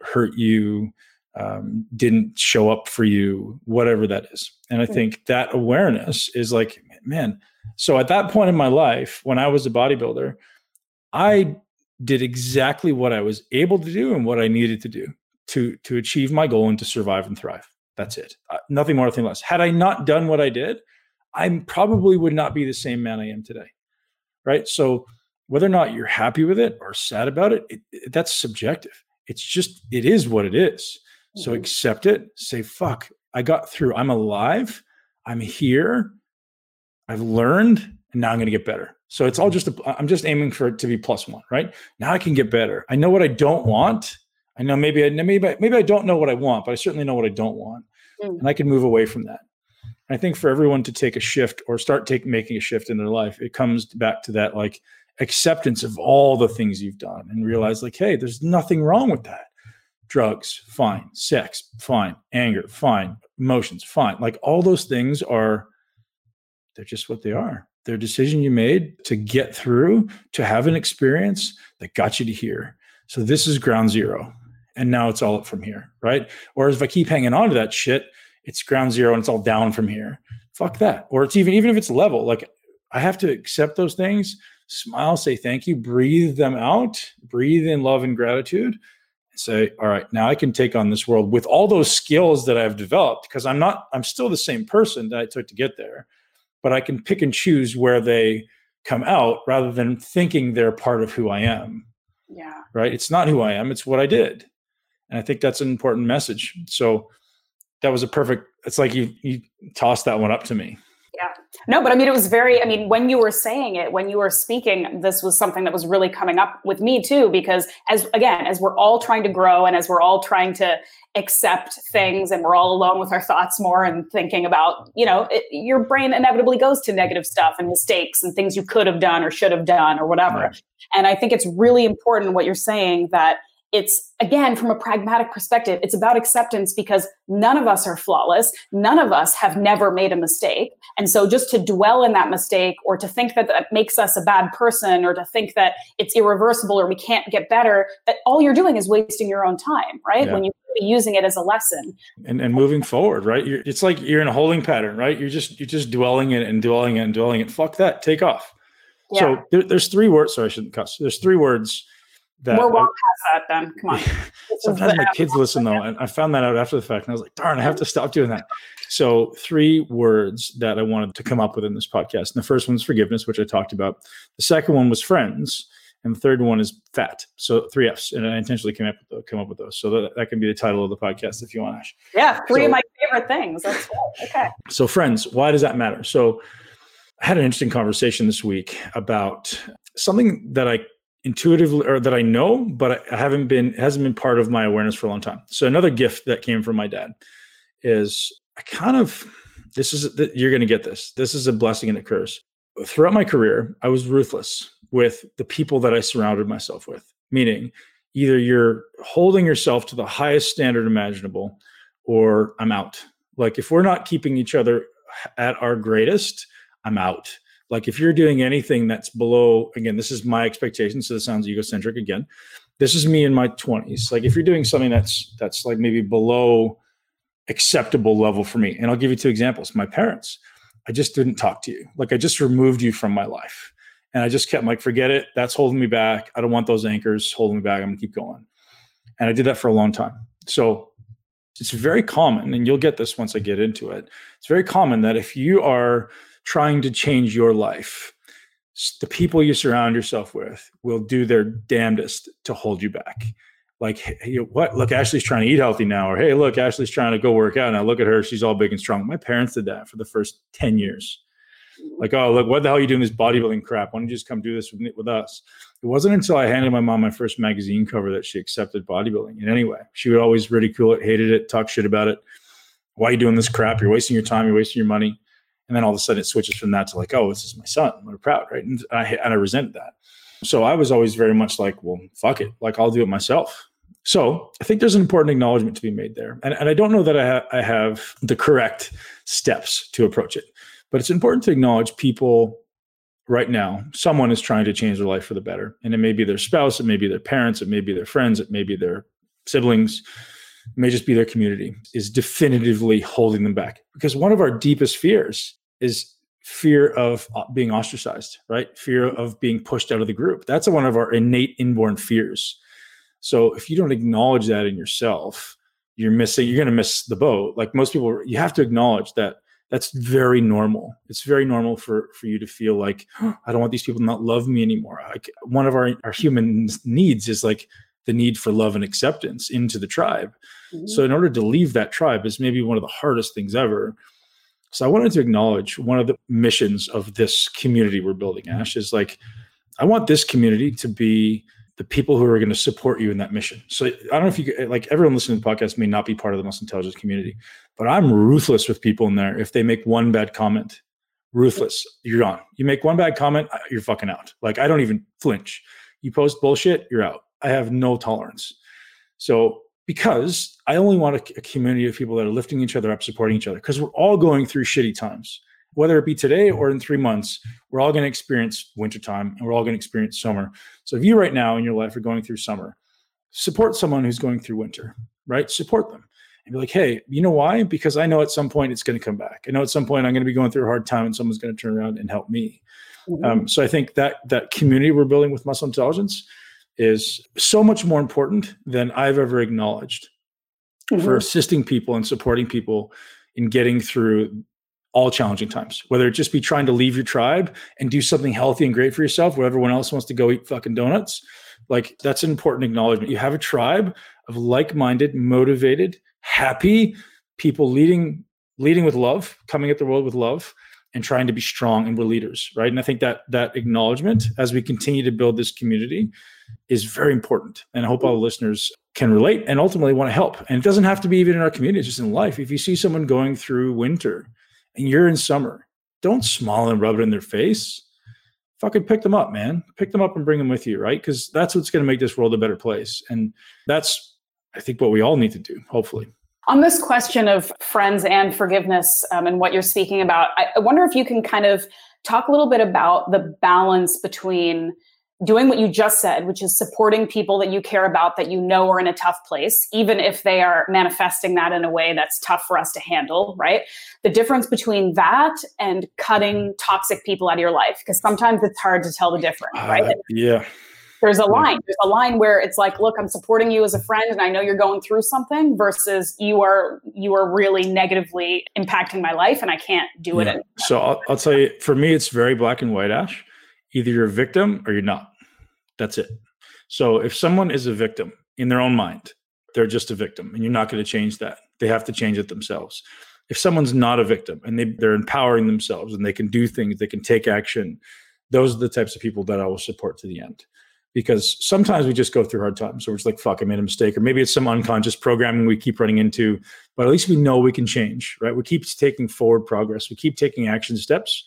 hurt you, um, didn't show up for you, whatever that is. And I think that awareness is like, man. So at that point in my life, when I was a bodybuilder, I did exactly what I was able to do and what I needed to do to to achieve my goal and to survive and thrive. That's it. Uh, nothing more, nothing less. Had I not done what I did, I probably would not be the same man I am today. Right. So whether or not you're happy with it or sad about it, it, it that's subjective. It's just, it is what it is. So mm-hmm. accept it, say, fuck, I got through. I'm alive. I'm here. I've learned, and now I'm going to get better. So it's all just, i am just aiming for it to be plus one, right? Now I can get better. I know what I don't want. I know maybe I maybe maybe I don't know what I want, but I certainly know what I don't want, mm. and I can move away from that. I think for everyone to take a shift or start take, making a shift in their life, it comes back to that like acceptance of all the things you've done and realize like, hey, there's nothing wrong with that. Drugs, fine. Sex, fine. Anger, fine. Emotions, fine. Like all those things are, they're just what they are. They're decision you made to get through, to have an experience that got you to here. So this is ground zero. And now it's all up from here, right? Whereas if I keep hanging on to that shit, it's ground zero and it's all down from here. Fuck that. Or it's even even if it's level, like I have to accept those things, smile, say thank you, breathe them out, breathe in love and gratitude, and say, all right, now I can take on this world with all those skills that I've developed because I'm not, I'm still the same person that I took to get there, but I can pick and choose where they come out rather than thinking they're part of who I am. Yeah. Right. It's not who I am, it's what I did. And I think that's an important message. So that was a perfect it's like you you tossed that one up to me no but i mean it was very i mean when you were saying it when you were speaking this was something that was really coming up with me too because as again as we're all trying to grow and as we're all trying to accept things and we're all alone with our thoughts more and thinking about you know it, your brain inevitably goes to negative stuff and mistakes and things you could have done or should have done or whatever right. and i think it's really important what you're saying that it's again from a pragmatic perspective it's about acceptance because none of us are flawless. None of us have never made a mistake. And so just to dwell in that mistake or to think that that makes us a bad person or to think that it's irreversible or we can't get better that all you're doing is wasting your own time right? Yeah. when you be using it as a lesson. And, and moving forward right? You're, it's like you're in a holding pattern right? You're just you're just dwelling it and dwelling it and dwelling it. Fuck that. Take off. Yeah. so there, there's three words. Sorry i shouldn't cuss. There's three words that we're well past that then. Come on. Sometimes my kids listen though and i found that out after the fact and i was like darn i have to stop doing that. So three words that i wanted to come up with in this podcast and the first one is forgiveness which i talked about. The second one was friends and the third one is fat. So three f's and i intentionally came up with come up with those. So that, that can be the title of the podcast if you want Ash. yeah three so, of my favorite things. That's cool. okay. So friends why does that matter? So I had an interesting conversation this week about something that I intuitively or that I know, but I haven't been hasn't been part of my awareness for a long time. So another gift that came from my dad is I kind of this is you're going to get this. This is a blessing and a curse. Throughout my career, I was ruthless with the people that I surrounded myself with. Meaning, either you're holding yourself to the highest standard imaginable, or I'm out. Like if we're not keeping each other at our greatest, I'm out like if you're doing anything that's below, again, this is my expectation, so this sounds egocentric again. This is me in my 20s. Like if you're doing something that's that's like maybe below acceptable level for me. And I'll give you two examples. My parents, I just didn't talk to you. Like I just removed you from my life. And I just kept like, forget it. That's holding me back. I don't want those anchors holding me back. I'm gonna keep going. And I did that for a long time. So it's very common, and you'll get this once I get into it. It's very common that if you are trying to change your life, the people you surround yourself with will do their damnedest to hold you back. Like, hey, what? Look, Ashley's trying to eat healthy now, or hey, look, Ashley's trying to go work out now. Look at her; she's all big and strong. My parents did that for the first ten years. Like, oh, look, what the hell are you doing this bodybuilding crap? Why don't you just come do this with, with us? It wasn't until I handed my mom my first magazine cover that she accepted bodybuilding in any way. She would always ridicule it, hated it, talk shit about it. Why are you doing this crap? You're wasting your time. You're wasting your money. And then all of a sudden it switches from that to like, oh, this is my son. I'm proud, right? And I and I resented that. So I was always very much like, well, fuck it, like I'll do it myself. So I think there's an important acknowledgement to be made there, and, and I don't know that I, ha- I have the correct steps to approach it, but it's important to acknowledge people right now someone is trying to change their life for the better and it may be their spouse it may be their parents it may be their friends it may be their siblings it may just be their community is definitively holding them back because one of our deepest fears is fear of uh, being ostracized right? Fear of being pushed out of the group. That's one of our innate inborn fears. So if you don't acknowledge that in yourself you're missing you're going to miss the boat. Like most people you have to acknowledge that that's very normal. It's very normal for for you to feel like oh, i don't want these people to not love me anymore. Like one of our our human needs is like the need for love and acceptance into the tribe. Mm-hmm. so in order to leave that tribe is maybe one of the hardest things ever so i wanted to acknowledge one of the missions of this community we're building ash is like i want this community to be the people who are going to support you in that mission. So I don't know if you like everyone listening to the podcast may not be part of the Muscle Intelligence community, but I'm ruthless with people in there. If they make one bad comment, ruthless, you're gone. You make one bad comment, uh, you're fucking out. Like I don't even flinch. You post bullshit, you're out. I have no tolerance. So because I only want a, a community of people that are lifting each other up, supporting each other, because we're all going through shitty times whether it be today or in three months, we're all going to experience wintertime and we're all going to experience summer. So if you right now in your life are going through summer, support someone who's going through winter, right? Support them and be like, hey, you know why? Because I know at some point it's going to come back. I know at some point I'm going to be going through a hard time and someone's going to turn around and help me. Mm-hmm. Um, so I think that that community we're building with muscle intelligence is so much more important than I've ever acknowledged mm-hmm. for assisting people and supporting people in getting through all challenging times, whether it just be trying to leave your tribe and do something healthy and great for yourself, where everyone else wants to go eat fucking donuts. Like that's an important acknowledgement. You have a tribe of like-minded, motivated, happy people leading leading with love, coming at the world with love and trying to be strong and we're leaders, right? And I think that that acknowledgement as we continue to build this community is very important. And I hope all the listeners can relate and ultimately want to help. And it doesn't have to be even in our community, just in life. If you see someone going through winter, and you're in summer, don't smile and rub it in their face. Fucking pick them up, man. Pick them up and bring them with you, right? Because that's what's going to make this world a better place. And that's, I think, what we all need to do, hopefully. On this question of friends and forgiveness um, and what you're speaking about, I, wonder if you can kind of talk a little bit about the balance between doing what you just said, which is supporting people that you care about that you know are in a tough place, even if they are manifesting that in a way that's tough for us to handle, right? The difference between that and cutting toxic people out of your life, because sometimes it's hard to tell the difference, right? Uh, yeah. There's a line. There's a line where it's like, look, I'm supporting you as a friend, and I know you're going through something. Versus you are you are really negatively impacting my life, and I can't do it. Anymore. So I'll, I'll tell you, for me, it's very black and white, Ash. Either you're a victim or you're not that's it. So if someone is a victim in their own mind, they're just a victim and you're not going to change that. They have to change it themselves. If someone's not a victim and they, they're empowering themselves and they can do things, they can take action, those are the types of people that I will support to the end. Because sometimes we just go through hard times. So we're just like, fuck, I made a mistake. Or maybe it's some unconscious programming we keep running into, but at least we know we can change, right? We keep taking forward progress. We keep taking action steps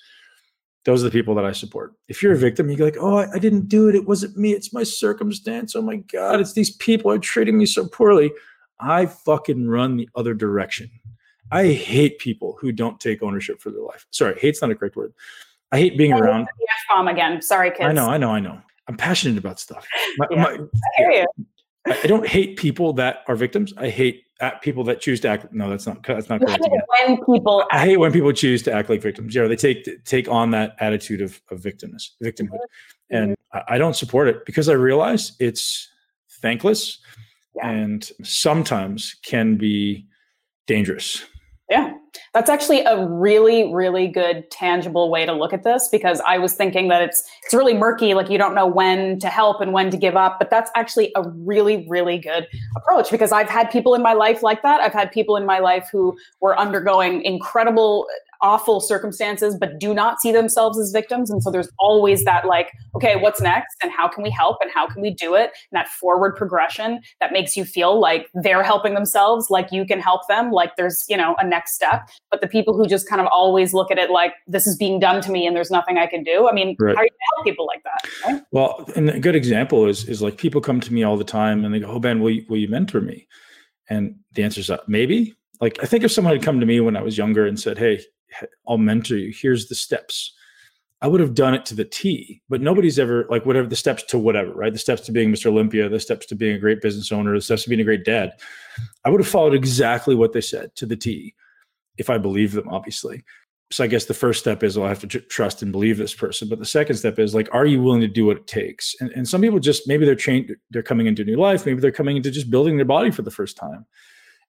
those are the people that I support. If you're a victim, you go like, "Oh, I, didn't do it. It wasn't me. It's my circumstance. Oh my god, it's these people are treating me so poorly." I fucking run the other direction. I hate people who don't take ownership for their life. Sorry, hate's not a correct word. I hate being around. F bomb again. Sorry, kids. I know, I know, I know. I'm passionate about stuff. My, yeah, my, I. I don't hate people that are victims. I hate at people that choose to act. No, that's not. That's not correct. When people, I hate when people choose to act like victims. Yeah, they take take on that attitude of, of victimness, victimhood, mm-hmm. and I, I don't support it because I realize it's thankless yeah. and sometimes can be dangerous. Yeah. That's actually a really, really good tangible way to look at this because I was thinking that it's it's really murky, like you don't know when to help and when to give up. But that's actually a really, really good approach because I've had people in my life like that. I've had people in my life who were undergoing incredible awful circumstances but do not see themselves as victims. And so there's always that like okay what's next? And how can we help? And how can we do it? And that forward progression that makes you feel like they're helping themselves like you can help them like there's you know a next step. But the people who just kind of always look at it like this is being done to me and there's nothing i can do. I mean right. how do you help people like that right? well and a good example is is like people come to me all the time and they go oh ben will you, will you mentor me? And the answer is uh, maybe. Like i think if someone had come to me when i was younger and said hey I'll mentor you. Here's the steps. I would have done it to the T, but nobody's ever like whatever the steps to whatever, right? The steps to being Mr. Olympia, the steps to being a great business owner, the steps to being a great dad. I would have followed exactly what they said to the T if I believe them, obviously. So I guess the first step is well, I have to tr- trust and believe this person. But the second step is like, are you willing to do what it takes? And, and some people just maybe they're trained, they're coming into a new life, maybe they're coming into just building their body for the first time.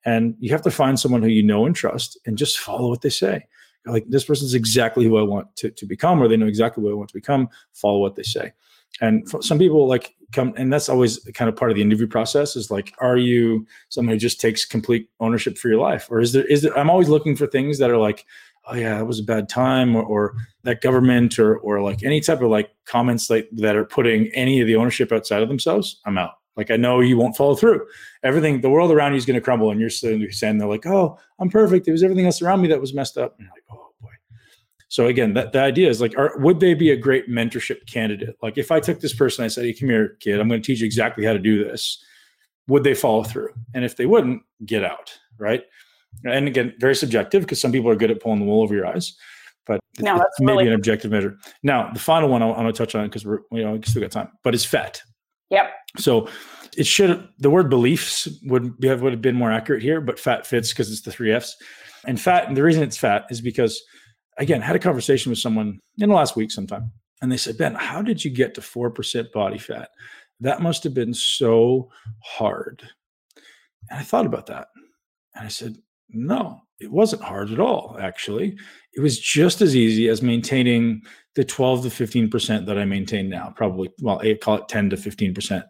And you have to find someone who you know and trust and just follow what they say. Like this person's exactly who I want to, to become, or they know exactly what I want to become, follow what they say. And some people like come, and that's always kind of part of the interview process is like, are you someone who just takes complete ownership for your life? Or is there, is there, I'm always looking for things that are like, oh yeah, it was a bad time, or, or that government, or, or like any type of like comments like that are putting any of the ownership outside of themselves, I'm out. Like I know you won't follow through. Everything, the world around you is going to crumble, and you're sitting saying they're like, "Oh, I'm perfect." It was everything else around me that was messed up. And you're like, "Oh boy." So again, that the idea is like, are, would they be a great mentorship candidate? Like if I took this person, I said, "Hey, come here, kid. I'm going to teach you exactly how to do this." Would they follow through? And if they wouldn't, get out. Right. And again, very subjective because some people are good at pulling the wool over your eyes but no, that's maybe really- an objective measure. Now, the final one I want to touch on because we're you know we still got time, but is fat. Yep. So it should the word beliefs would be, have would have been more accurate here, but fat fits because it's the three F's. And fat, and the reason it's fat is because again, I had a conversation with someone in the last week sometime, and they said, Ben, how did you get to four percent body fat? That must have been so hard. And I thought about that. And I said, no, it wasn't hard at all, actually. It was just as easy as maintaining the 12 to 15% that I maintain now, probably, well, I call it 10 to 15%.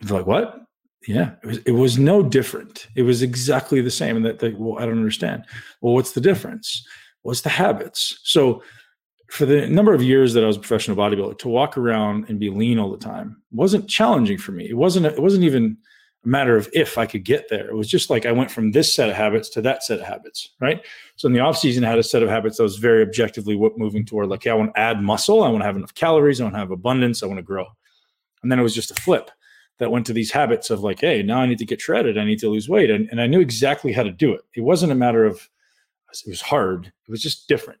They're like, what? Yeah, it was, it was no different. It was exactly the same. And that, well, I don't understand. Well, what's the difference? What's the habits? So, for the number of years that I was a professional bodybuilder, to walk around and be lean all the time wasn't challenging for me. It wasn't. It wasn't even a matter of if I could get there. It was just like I went from this set of habits to that set of habits, right? So in the off season, I had a set of habits that was very objectively what moving toward like, yeah, I want to add muscle, I want to have enough calories, I want to have abundance, I want to grow. And then it was just a flip that went to these habits of like, hey, now I need to get shredded, I need to lose weight, and, and I knew exactly how to do it. It wasn't a matter of it was hard; it was just different,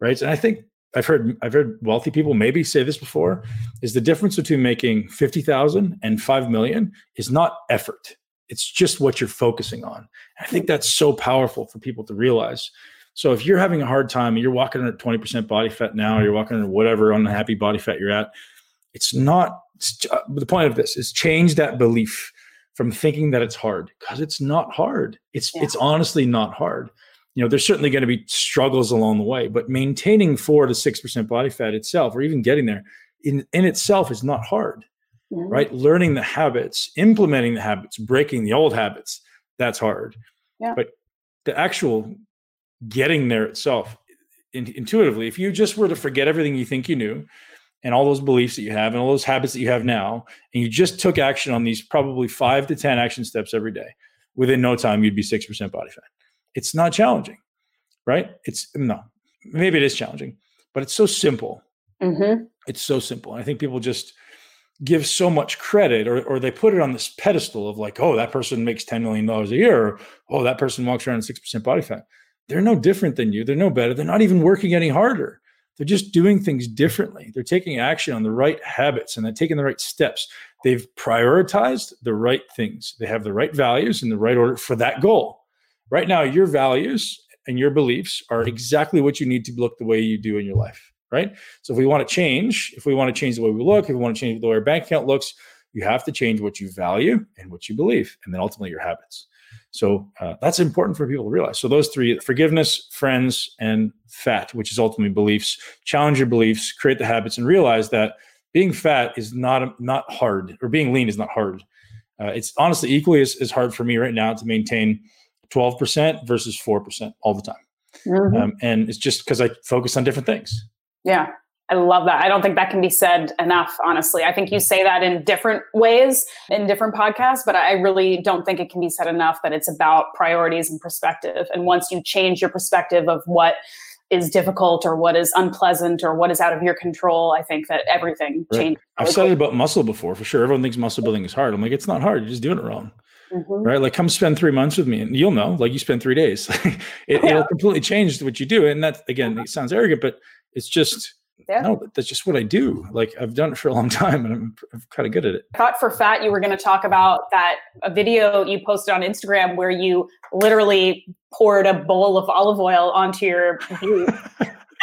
right? And I think I've heard I've heard wealthy people maybe say this before is the difference between making 50,000 and 5 million is not effort. It's just what you're focusing on. I think that's so powerful for people to realize. So if you're having a hard time, and you're walking under 20% body fat now, you're walking under whatever unhappy body fat you're at, it's not it's, uh, the point of this is change that belief from thinking that it's hard because it's not hard. It's yeah. it's honestly not hard you know, there's certainly going to be struggles along the way, but maintaining four to six percent body fat itself, or even getting there, in in itself is not hard, mm-hmm. right? Learning the habits, implementing the habits, breaking the old habits, that's hard. Yeah. But the actual getting there itself, in, intuitively, if you just were to forget everything you think you knew, and all those beliefs that you have, and all those habits that you have now, and you just took action on these probably five to ten action steps every day, within no time you'd be six percent body fat it's not challenging, right? It's no, maybe it is challenging, but it's so simple. Mm-hmm. It's so simple. And I think people just give so much credit or, or they put it on this pedestal of like, oh, that person makes $10 million a year. Or, oh, that person walks around 6% body fat. They're no different than you. They're no better. They're not even working any harder. They're just doing things differently. They're taking action on the right habits and they're taking the right steps. They've prioritized the right things. They have the right values in the right order for that goal. Right now, your values and your beliefs are exactly what you need to look the way you do in your life. Right. So if we want to change, if we want to change the way we look, if we want to change the way our bank account looks, you have to change what you value and what you believe, and then ultimately your habits. So uh, that's important for people to realize. So those three: forgiveness, friends, and fat, which is ultimately beliefs. Challenge your beliefs, create the habits, and realize that being fat is not not hard, or being lean is not hard. Uh, it's honestly equally as, as hard for me right now to maintain 12% versus 4% all the time. Mm-hmm. Um, and it's just because I focus on different things. Yeah. I love that. I don't think that can be said enough, honestly. I think you say that in different ways in different podcasts, but I really don't think it can be said enough that it's about priorities and perspective. And once you change your perspective of what is difficult or what is unpleasant or what is out of your control, I think that everything right. changes. I've said it about muscle before for sure. Everyone thinks muscle building is hard. I'm like, it's not hard. You're just doing it wrong mm-hmm. right? Like, come spend three months with me, and you'll know. Like, you spend three days, it, will completely change what you do. And that again, it sounds arrogant, but it's just yeah. no, that's just what I do. Like I've done it for a long time and I'm, I'm kind of good at it. I thought for fat, you were going to talk about that a video you posted on Instagram where you literally poured a bowl of olive oil onto your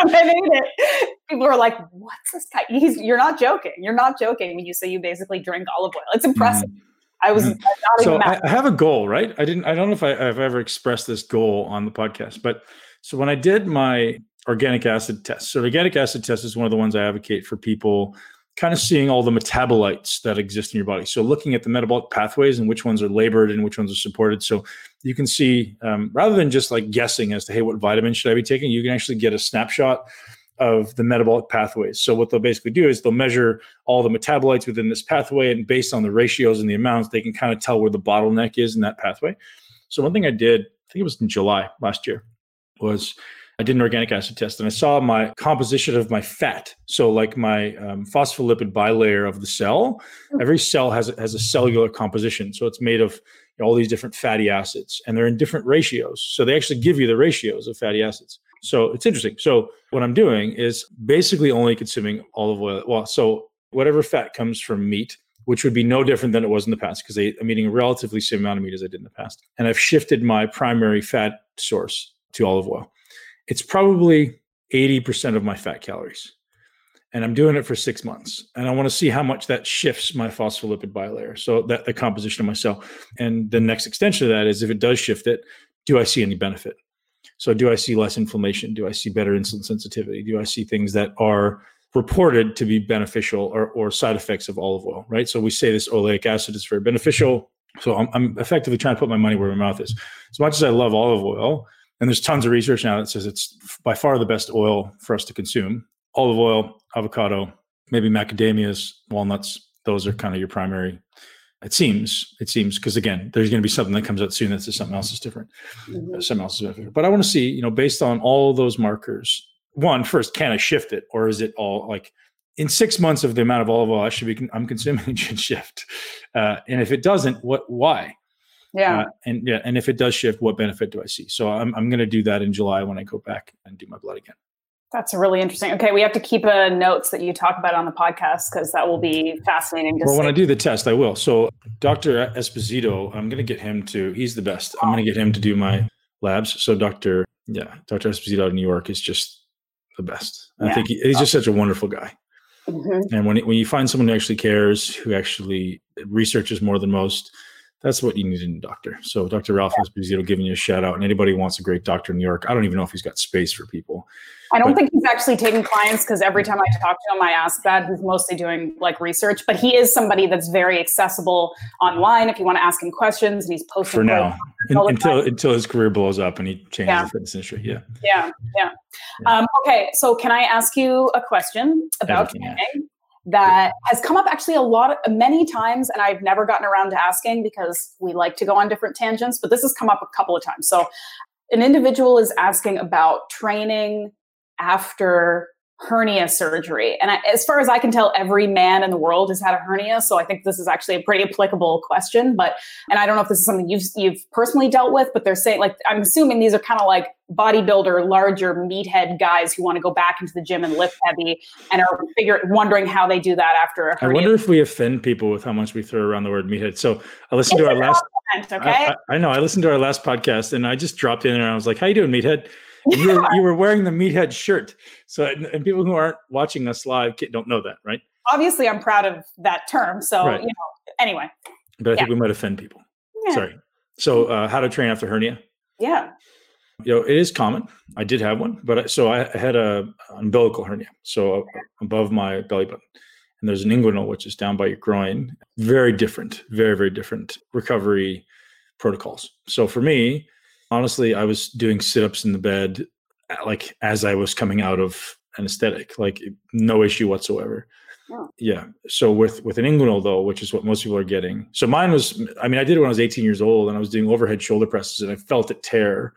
and I ate it. People are like, "What's this guy?" He's, you're not joking. You're not joking when you say you basically drink olive oil. It's impressive. Mm. I was mm. so I, I, have a goal, right? I didn't. I don't know if I, have ever expressed this goal on the podcast, but so when I did my organic acid test, so organic acid test is one of the ones I advocate for people kind of seeing all the metabolites that exist in your body. So looking at the metabolic pathways and which ones are labored and which ones are supported. So you can see um, rather than just like guessing as to hey, what vitamin should I be taking, you can actually get a snapshot of the metabolic pathways. So what they'll basically do is they'll measure all the metabolites within this pathway, and based on the ratios and the amounts, they can kind of tell where the bottleneck is in that pathway. So one thing I did, I think it was in July last year, was I did an organic acid test and I saw my composition of my fat. So, like my um, phospholipid bilayer of the cell, hmm. every cell has, has a cellular composition. So, it's made of you know, all these different fatty acids and they're in different ratios. So, they actually give you the ratios of fatty acids. So, it's interesting. So, what I'm doing is basically only consuming olive oil. Well, so whatever fat comes from meat, which would be no different than it was in the past because I'm eating a relatively same amount of meat as I did in the past. And I've shifted my primary fat source to olive oil it's probably 80% of my fat calories. And I'm doing it for six months. And I want to see how much that shifts my phospholipid bilayer. So that the composition of my cell. And the next extension of that is if it does shift it, do I see any benefit? So do I see less inflammation? Do I see better insulin sensitivity? Do I see things that are reported to be beneficial or, or side effects of olive oil, right? So we say this oleic acid is very beneficial. So I'm, I'm effectively trying to put my money where my mouth is. As much as I love olive oil, and there's tons of research now that says it's by far the best oil for us to consume. Olive oil, avocado, maybe macadamias, walnuts. Those are kind of your primary. It seems, it seems, because again, there's going to be something that comes out soon that says something else is different. Mm-hmm. Something else is different. But I want to see, you know, based on all those markers, one, first, can I shift it, or is it all like in six months of the amount of olive oil I should be I'm consuming should shift? Uh, and if it doesn't, what? Why? Yeah. Uh, and yeah, and if it does shift, what benefit do I see? So I'm I'm going to do that in July when I go back and do my blood again. That's really interesting. Okay, we have to keep a notes that you talk about on the podcast because that will be fascinating. well, see. when I do the test, I will. So Dr. Esposito, I'm going to get him to. He's the best. I'm going to get him to do my labs. So Dr. Yeah, Dr. Esposito in New York is just the best. Yeah. I think he, he's just such a wonderful guy. Mm-hmm. And when when you find someone who actually cares, who actually researches more than most, that's what you need in a doctor. So Dr. Ralph Esposito giving you a shout out. And anybody wants a great doctor in New York, I don't even know if he's got space for people. I don't but, think he's actually taking clients because every time I talk to him, I ask that. He's mostly doing like research, but he is somebody that's very accessible online if you want to ask him questions and he's posting for now until until his career blows up and he changes yeah. the fitness industry. Yeah. Yeah. Yeah. yeah. Um, okay. So can I ask you a question about training? That has come up actually a lot of, many times and I've never gotten around to asking because we like to go on different tangents, but this has come up a couple of times. So an individual is asking about training after hernia surgery. And I, as far as I can tell, every man in the world has had a hernia. So I think this is actually a pretty applicable question. But and I don't know if this is something you've you've personally dealt with, but they're saying like I'm assuming these are kind of like bodybuilder, larger meathead guys who want to go back into the gym and lift heavy and are figure wondering how they do that after a hernia. I wonder if we offend people with how much we throw around the word meathead. So I listened it's to our last. Okay. I, I, I know. I listened to our last podcast and I just dropped in there and I was like, "How are you doing, meathead?" You, were, you were wearing the meathead shirt. So, and people who aren't watching us live don't know that, right? Obviously, I'm proud of that term. So, right. you know, anyway. But I yeah. think we might offend people. Yeah. Sorry. So, uh, how to train after hernia? Yeah. You know, it is common. I did have one, but I, so I had a umbilical hernia, so above my belly button, and there's an inguinal, which is down by your groin. Very different, very very different recovery protocols. So for me, honestly, I was doing sit ups in the bed like as I was coming out of anesthetic, like no issue whatsoever. Oh. Yeah. So with with an inguinal though, which is what most people are getting. So mine was, I mean, I did it when I was 18 years old, and I was doing overhead shoulder presses, and I felt it tear.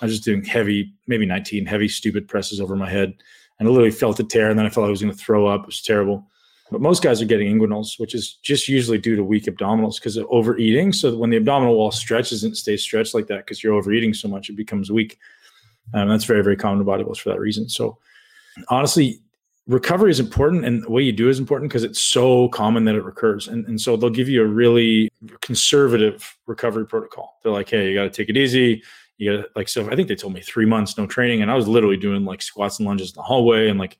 I was just doing heavy, maybe 19 heavy, stupid presses over my head, and I literally felt it tear, and then I felt I was going to throw up. It was terrible. But most guys are getting inguinals, which is just usually due to weak abdominals because of overeating. So when the abdominal wall stretches and stays stretched like that because you're overeating so much, it becomes weak. Um, that's very, very common to bodybuilders for that reason. So honestly, recovery is important and the way you do is important because it's so common that it recurs. And, and so they'll give you a really conservative recovery protocol. They're like, hey, you got to take it easy. You got to, like, so I think they told me three months, no training. And I was literally doing like squats and lunges in the hallway and like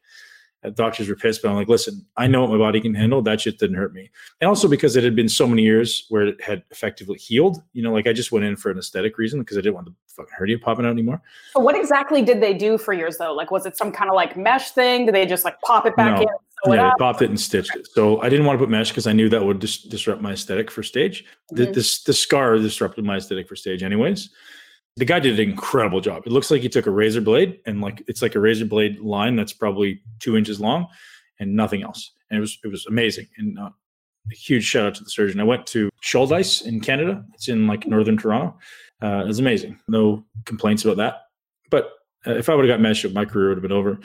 doctors were pissed, but I'm like, listen, I know what my body can handle. That shit didn't hurt me. And also because it had been so many years where it had effectively healed. You know, like I just went in for an aesthetic reason because I didn't want the fucking hernia popping out anymore. So what exactly did they do for yours though? Like, was it some kind of like mesh thing? Did they just like pop it back no. in? Yeah, they popped it and stitched it. So I didn't want to put mesh because I knew that would dis- disrupt my aesthetic for stage. Mm-hmm. The, this the scar disrupted my aesthetic for stage, anyways the guy did an incredible job. It looks like he took a razor blade and like it's like a razor blade line that's probably two inches long and nothing else. And it was it was amazing. And uh, a huge shout out to the surgeon. I went to Shouldice in Canada. It's in like northern Toronto. Uh, it was amazing. No complaints about that. But uh, if I would have got mesh, my career would have been over.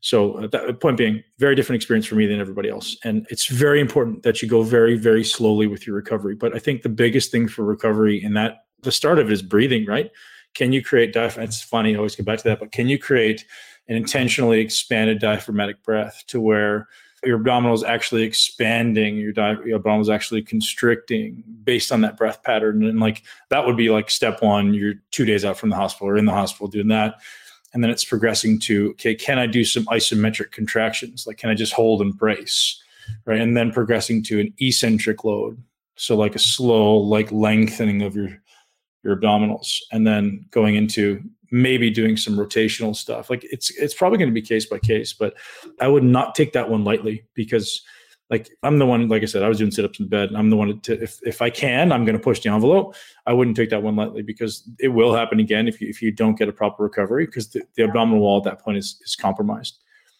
So uh, that point being, very different experience for me than everybody else. And it's very important that you go very, very slowly with your recovery. But I think the biggest thing for recovery in that the start of it is breathing, right? Can you create diaphragm? It's funny, I always come back to that, but can you create an intentionally expanded diaphragmatic breath to where your abdominal is actually expanding, your, di- your abdominal is actually constricting based on that breath pattern. And like that would be like step one, you're two days out from the hospital or in the hospital doing that. And then it's progressing to, okay, can I do some isometric contractions? Like, can I just hold and brace? Right. And then progressing to an eccentric load. So like a slow, like lengthening of your your abdominals and then going into maybe doing some rotational stuff. Like it's it's probably going to be case by case but i would not take that one lightly because like i'm the one like i said i was doing sit-ups in bed i'm the one to if, if i can i'm going to push the envelope. I wouldn't take that one lightly because it will happen again if you if you don't get a proper recovery because the, the abdominal wall at that point is is compromised.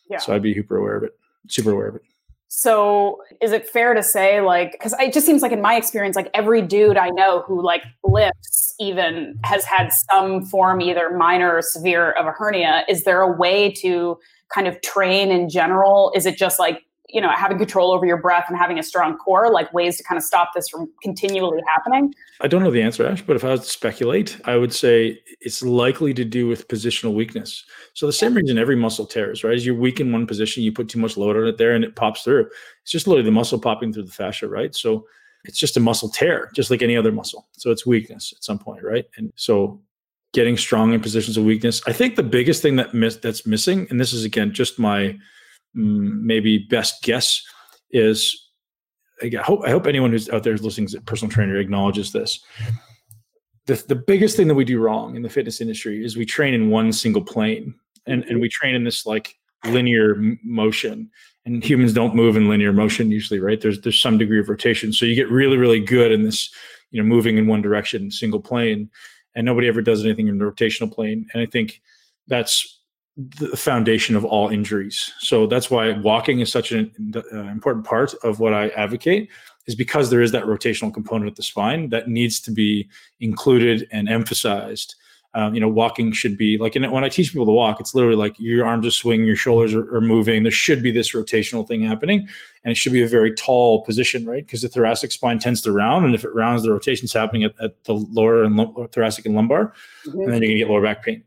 Yeah. so i'd be super aware of it super aware of it so is it fair to say like because it just seems like in my experience like every dude i know who like lifts even has had some form either minor or severe of a hernia is there a way to kind of train in general? Is it just like you know having control over your breath and having a strong core like ways to kind of stop this from continually happening? I don't know the answer ash but if i was to speculate i would say it's likely to do with positional weakness. So the same reason every muscle tears right as you're weak in one position you put too much load on it there and it pops through. It's just literally the muscle popping through the fascia right? So it's just a muscle tear just like any other muscle. So it's weakness at some point right? And so getting strong in positions of weakness. I think the biggest thing that miss, that's missing and this is again just my Mm, maybe best guess is I hope I hope anyone who's out there listening a personal trainer acknowledges this. The, the biggest thing that we do wrong in the fitness industry is we train in one single plane and, and we train in this like linear motion. And humans don't move in linear motion usually right? There's there's some degree of rotation. So you get really really good in this you know moving in one direction single plane and nobody ever does anything in the rotational plane. And i think that's the foundation of all injuries. So that's why walking is such an uh, important part of what I advocate is because there is that rotational component of the spine that needs to be included and emphasized. Um, you know, walking should be like, when I teach people to walk, it's literally like your arms are swinging, your shoulders are, are moving. There should be this rotational thing happening, and it should be a very tall position, right? Because the thoracic spine tends to round, and if it rounds, the rotation's happening at, at the lower and thoracic and lumbar, mm-hmm. and then you're gonna get lower back pain.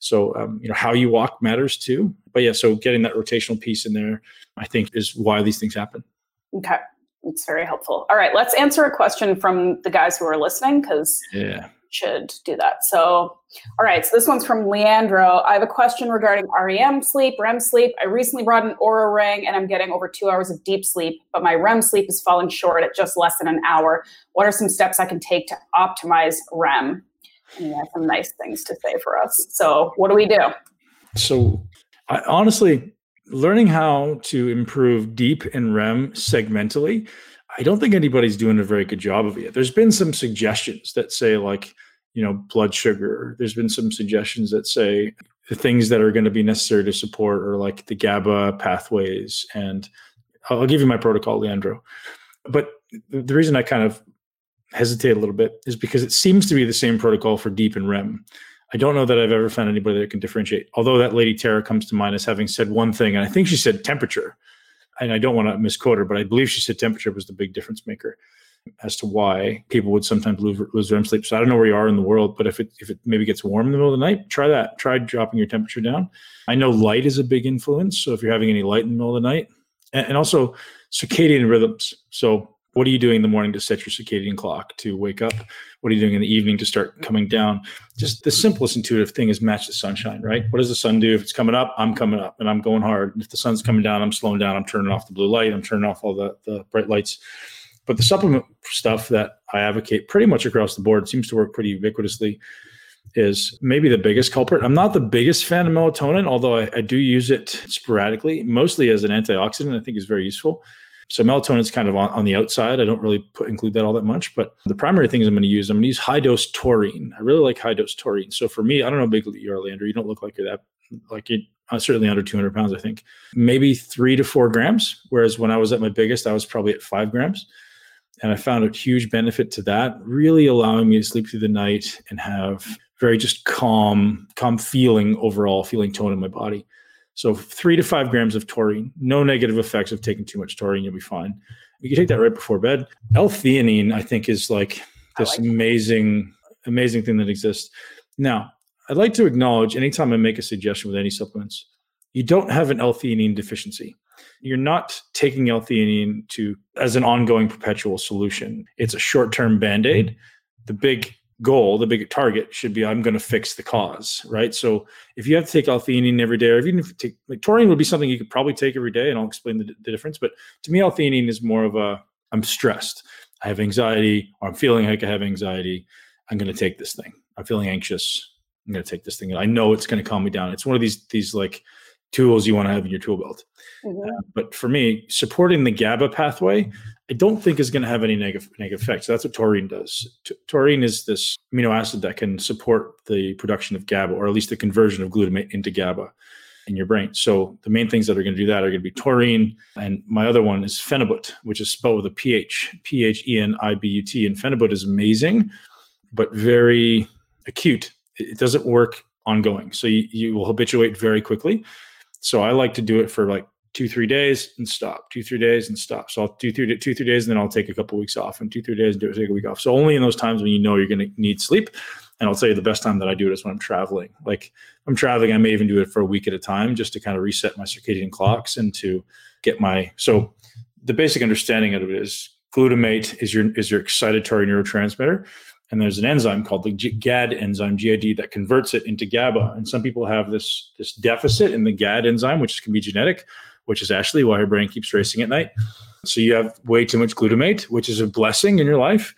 So, um, you know, how you walk matters too. But yeah, so getting that rotational piece in there, I think, is why these things happen. Okay. It's very helpful. All right, let's answer a question from the guys who are listening because yeah, should do that. So, all right, so this one's from Leandro. I have a question regarding REM sleep, REM sleep. I recently brought an Oura ring and I'm getting over two hours of deep sleep, but my REM sleep is falling short at just less than an hour. What are some steps I can take to optimize REM? And he some nice things to say for us. So, what do we do? So, I, honestly, learning how to improve deep and REM segmentally, I don't think anybody's doing a very good job of it. There's been some suggestions that say, like, you know, blood sugar. There's been some suggestions that say the things that are going to be necessary to support are like the GABA pathways. And I'll give you my protocol, Leandro. But the reason I kind of hesitate a little bit is because it seems to be the same protocol for deep and REM. I don't know that I've ever found anybody that can differentiate. Although that lady Tara comes to mind as having said one thing, and I think she said temperature. And I don't want to misquote her, but I believe she said temperature was the big difference maker. as to why people would sometimes lose, lose REM sleep. So I don't know where you are in the world, but if it if it maybe gets warm in the middle of the night, try that. Try dropping your temperature down. I know light is a big influence. So if you're having any light in the middle of the night, and, and also circadian rhythms. So what are you doing in the morning to set your circadian clock to wake up? What are you doing in the evening to start coming down? Just the simplest intuitive thing is match the sunshine, right? What does the sun do? If it's coming up, I'm coming up and I'm going hard. and If the sun's coming down, I'm slowing down. I'm turning off the blue light. I'm turning off all the, the bright lights. But the supplement stuff that I advocate pretty much across the board seems to work pretty ubiquitously is maybe the biggest culprit. I'm not the biggest fan of melatonin, although I, I do use it sporadically, mostly as an antioxidant. I think is very useful. So melatonin is kind of on, on the outside. I don't really put, include that all that much, but the primary things I'm going to use, I'm going to use high dose taurine. I really like high dose taurine. So for me, I don't know how big you are, Leander. You don't look like you're that like you uh, certainly under 200 pounds, I think. Maybe three to four grams. Whereas when I was at my biggest, I was probably at five grams. And I found a huge benefit to that, really allowing me to sleep through the night and have very just calm, calm feeling overall, feeling tone in my body. So three to five grams of taurine, no negative effects of taking too much taurine, you'll be fine. You can take that right before bed. L-theanine, I think, is like this like amazing, amazing thing that exists. Now, I'd like to acknowledge anytime I make a suggestion with any supplements, you don't have an L-theanine deficiency. You're not taking L-theanine to as an ongoing perpetual solution. It's a short-term band-aid. The big goal, the big target should be I'm going to fix the cause, right? So if you have to take L-theanine every day, or even if you take like taurine would be something you could probably take every day, and I'll explain the, the difference. But to me, L-theanine is more of a I'm stressed, I have anxiety, or I'm feeling like I have anxiety. I'm going to take this thing. I'm feeling anxious. I'm going to take this thing. I know it's going to calm me down. It's one of these these like tools you want to have in your tool belt. Mm-hmm. Uh, but for me, supporting the GABA pathway, I don't think is going to have any negative negative effects. That's what taurine does. T- taurine is this amino acid that can support the production of GABA, or at least the conversion of glutamate into GABA in your brain. So the main things that are going to do that are going to be taurine, and my other one is phenibut, which is spelled with a PH, P H E N I B U T. And phenibut is amazing, but very acute. It doesn't work ongoing, so you, you will habituate very quickly. So I like to do it for like two three days and stop two three days and stop. So i'll do three two three days and then i'll take a couple weeks off and two three days and do take a week off. So only in those times when you know you're going to need sleep. And i'll tell you the best time that i do it is when i'm traveling. Like i'm traveling i may even do it for a week at a time just to kind of reset my circadian clocks and to get my so the basic understanding of it is glutamate is your is your excitatory neurotransmitter and there's an enzyme called the GAD enzyme, GAD, that converts it into GABA. And some people have this this deficit in the GAD enzyme, which can be genetic, which is actually why her brain keeps racing at night. So you have way too much glutamate, which is a blessing in your life.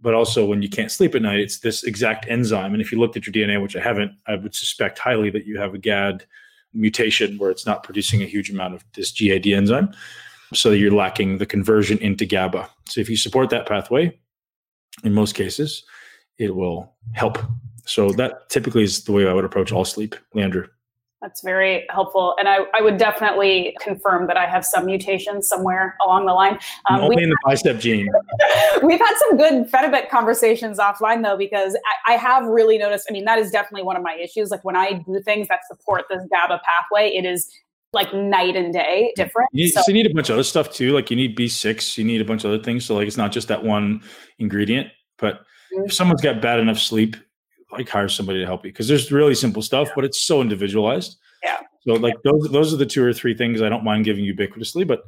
But also, when you can't sleep at night, it's this exact enzyme. And if you looked at your DNA, which I haven't, I would suspect highly that you have a GAD mutation where it's not producing a huge amount of this GAD enzyme. So you're lacking the conversion into GABA. So if you support that pathway, in most cases, it will help. So that typically is the way I would approach all sleep, Leandra. That's very helpful. And I, I would definitely confirm that I have some mutations somewhere along the line. Um, Only in the bicep gene. we've had some good Phenibut conversations offline, though, because I, I, have really noticed. I mean, that is definitely one of my issues. Like when I do things that support this GABA pathway, it is like night and day different. You need, so, so you need a bunch of other stuff too. Like you need B6, you need a bunch of other things. So, like, it's not just that one ingredient. But mm-hmm. if someone's got bad enough sleep, like hire somebody to help you because there's really simple stuff, yeah. but it's so individualized. Yeah. So like those those are the two or three things I don't mind giving ubiquitously, but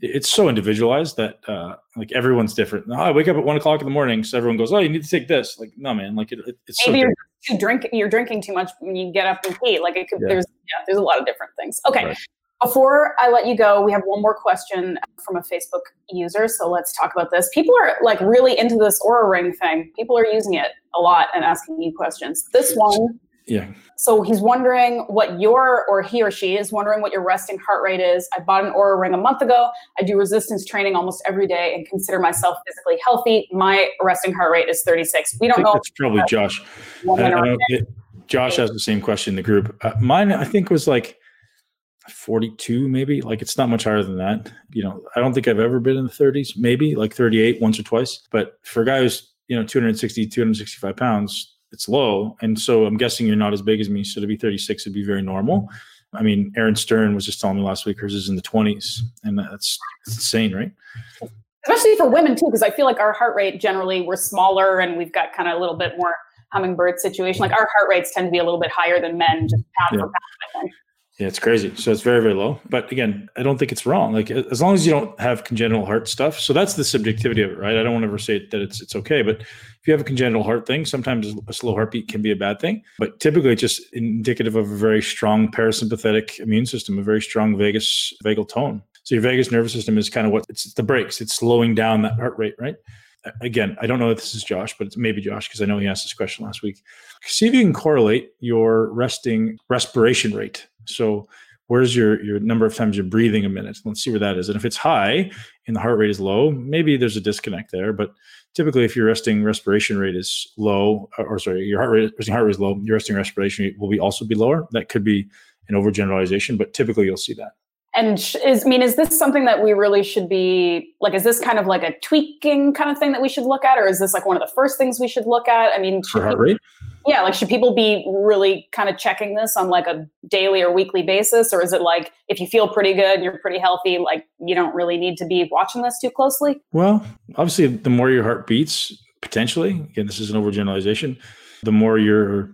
it's so individualized that uh, like everyone's different. Oh, I wake up at one o'clock in the morning, so everyone goes, "Oh, you need to take this." Like, no, man, like it, it, it's maybe so you're too drink you're drinking too much when you get up and eat. Like it could, yeah. there's yeah, there's a lot of different things. Okay, right. Before I let you go, we have one more question from a Facebook user. So let's talk about this. People are like really into this Oura ring thing. People are using it a lot and asking you questions. This one. Yeah. So he's wondering what your, or he or she is wondering what your resting heart rate is. I bought an Oura ring a month ago. I do resistance training almost every day and consider myself physically healthy. My resting heart rate is 36. We don't know. That's probably Josh. I, I it, Josh has the same question in the group. Uh, mine, I think, was like 42 maybe like it's not much higher than that you know i don't think i've ever been in the 30s maybe like 38 once or twice but for a guy who's you know 260 265 pounds it's low and so i'm guessing you're not as big as me so to be 36 would be very normal i mean Erin Stern was just telling me last week hers is in the 20s and that's insane right especially for women too, because I feel like our heart rate generally we're smaller and we've got kind of a little bit more hummingbird situation. Like our heart rates tend to be a little bit higher than men, just pound yeah. for pound. Yeah, it's crazy. So it's very, very low. But again, I don't think it's wrong. Like as long as you don't have congenital heart stuff. So that's the subjectivity of it, right? I don't want to ever say that it's it's okay. But if you have a congenital heart thing, sometimes a slow heartbeat can be a bad thing. But typically it's just indicative of a very strong parasympathetic immune system, a very strong vagus vagal tone. So your vagus nervous system is kind of what it's the brakes. It's slowing down that heart rate, right? Again, I don't know if this is Josh, but it's maybe Josh because I know he asked this question last week. See if you can correlate your resting respiration rate so where's your your number of times you're breathing a minute? Let's see where that is. And if it's high and the heart rate is low, maybe there's a disconnect there. But typically, if your resting respiration rate is low, or, or sorry, your heart rate resting heart rate is low, your resting respiration rate will be also be lower. That could be an overgeneralization, but typically you'll see that. And is I mean, is this something that we really should be like? Is this kind of like a tweaking kind of thing that we should look at, or is this like one of the first things we should look at? I mean, for heart rate. Yeah, like should people be really kind of checking this on like a daily or weekly basis, or is it like if you feel pretty good, and you're pretty healthy, like you don't really need to be watching this too closely? Well, obviously, the more your heart beats, potentially, again, this is an overgeneralization, the more you're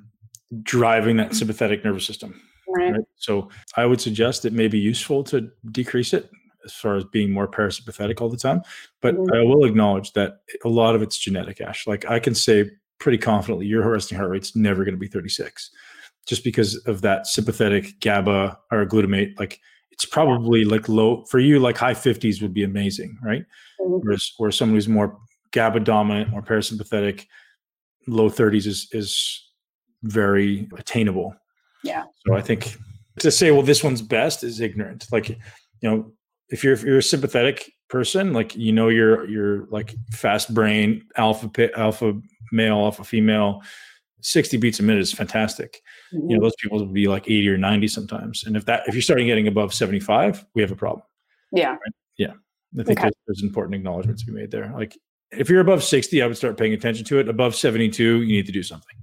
driving that sympathetic nervous system. Right. right. So I would suggest it may be useful to decrease it as far as being more parasympathetic all the time. But mm-hmm. I will acknowledge that a lot of it's genetic, Ash. Like I can say pretty confidently your resting heart rate's never going to be 36 just because of that sympathetic GABA or glutamate. Like it's probably like low for you, like high 50s would be amazing, right? Mm-hmm. Whereas where someone who's more GABA dominant, more parasympathetic, low 30s is is very attainable. Yeah. So I think to say, well, this one's best is ignorant. Like, you know, if you're if you're sympathetic person, like you know you're you're like fast brain, alpha alpha male, alpha female, 60 beats a minute is fantastic. Mm-hmm. You know, mm-hmm. those people will be like 80 or 90 sometimes. And if that if you're starting getting above 75, we have a problem. Yeah. Right? Yeah. I think okay. there's, there's important acknowledgement to be made there. Like if you're above 60, I would start paying attention to it. Above 72, you need to do something.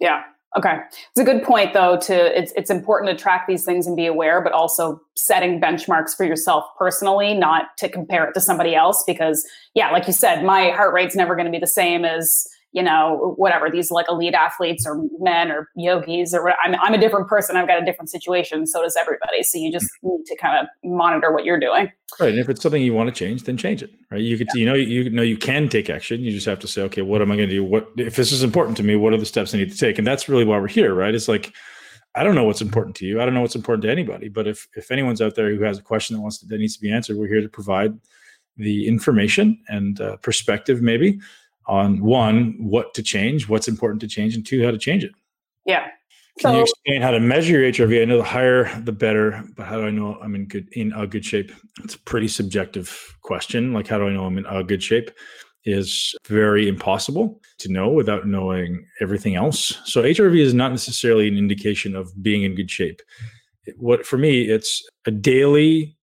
Yeah. Okay. It's a good point though to it's it's important to track these things and be aware, but also setting benchmarks for yourself personally, not to compare it to somebody else because yeah, like you said, my heart rate's never going to be the same as you know, whatever these like elite athletes or men or yogis or I'm, I'm a different person. I've got a different situation. So does everybody. So you just mm. need to kind of monitor what you're doing. Right. And if it's something you want to change, then change it. Right. You could, yeah. you know, you know, you can take action. You just have to say, okay, what am I going to do? What, if this is important to me, what are the steps I need to take? And that's really why we're here. Right. It's like, I don't know what's important to you. I don't know what's important to anybody. But if, if anyone's out there who has a question that wants to, that needs to be answered, we're here to provide the information and uh, perspective maybe on one, what to change, what's important to change, and two, how to change it. Yeah. Can so, you explain how to measure your HRV? I know the higher the better, but how do I know I'm in good in a good shape? It's a pretty subjective question. Like how do I know I'm in a good shape? Is very impossible to know without knowing everything else. So HRV is not necessarily an indication of being in good shape. What for me, it's a daily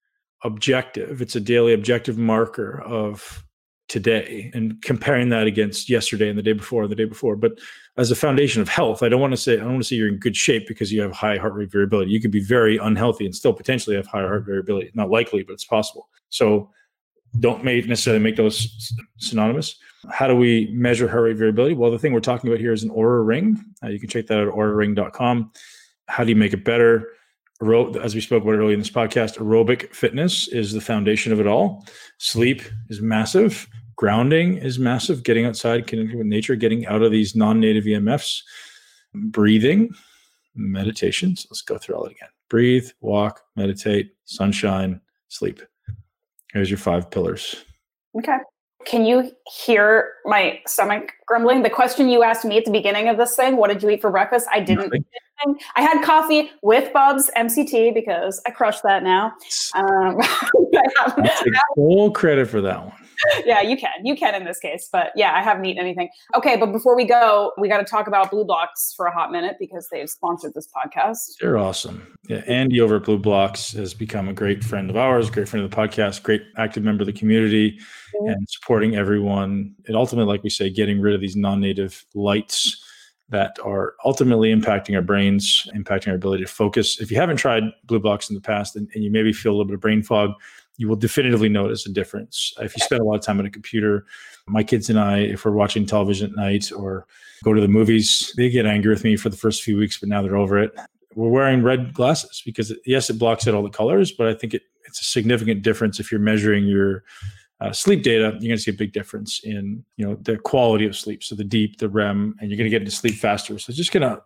objective. It's a daily objective marker of today and comparing that against yesterday and the day before and the day before. But as a foundation of health, I don't want to say I don't want to say you're in good shape because you have high heart rate variability. You could be very unhealthy and still potentially have high heart variability. Not likely, but it's possible. So don't make necessarily make those synonymous. How do we measure heart rate variability? Well, the thing we're talking about here is an Oura ring. Uh, you can check that out at ouraring.com. How do you make it better? As we spoke about earlier in this podcast, aerobic fitness is the foundation of it all. Sleep is massive. Grounding is massive. Getting outside, connecting with nature, getting out of these non-native EMFs. Breathing, meditations. Let's go through all it again. Breathe, walk, meditate, sunshine, sleep. Here's your five pillars. Okay. Can you hear my stomach grumbling? The question you asked me at the beginning of this thing, what did you eat for breakfast? I didn't. I had coffee with Bubs MCT because I crushed that now. Um, take full credit for that one. Yeah, you can. You can in this case. But yeah, I haven't eaten anything. Okay, but before we go, we got to talk about BLUblox for a hot minute because they've sponsored this podcast. They're awesome. Yeah, Andy over at BLUblox has become a great friend of ours, great friend of the podcast, great active member of the community, mm-hmm. and supporting everyone. And ultimately, like we say, getting rid of these non-native lights that are ultimately impacting our brains, impacting our ability to focus. If you haven't tried BLUblox in the past and, and you maybe feel a little bit of brain fog, you will definitively notice a difference. If you spend a lot of time on a computer, my kids and I, if we're watching television at night or go to the movies, they get angry with me for the first few weeks, but now they're over it. We're wearing red glasses because, yes, it blocks out all the colors, but I think it, it's a significant difference if you're measuring your uh, sleep data, you're going to see a big difference in you know the quality of sleep. So the deep, the REM, and you're going to get into sleep faster. So it's just going to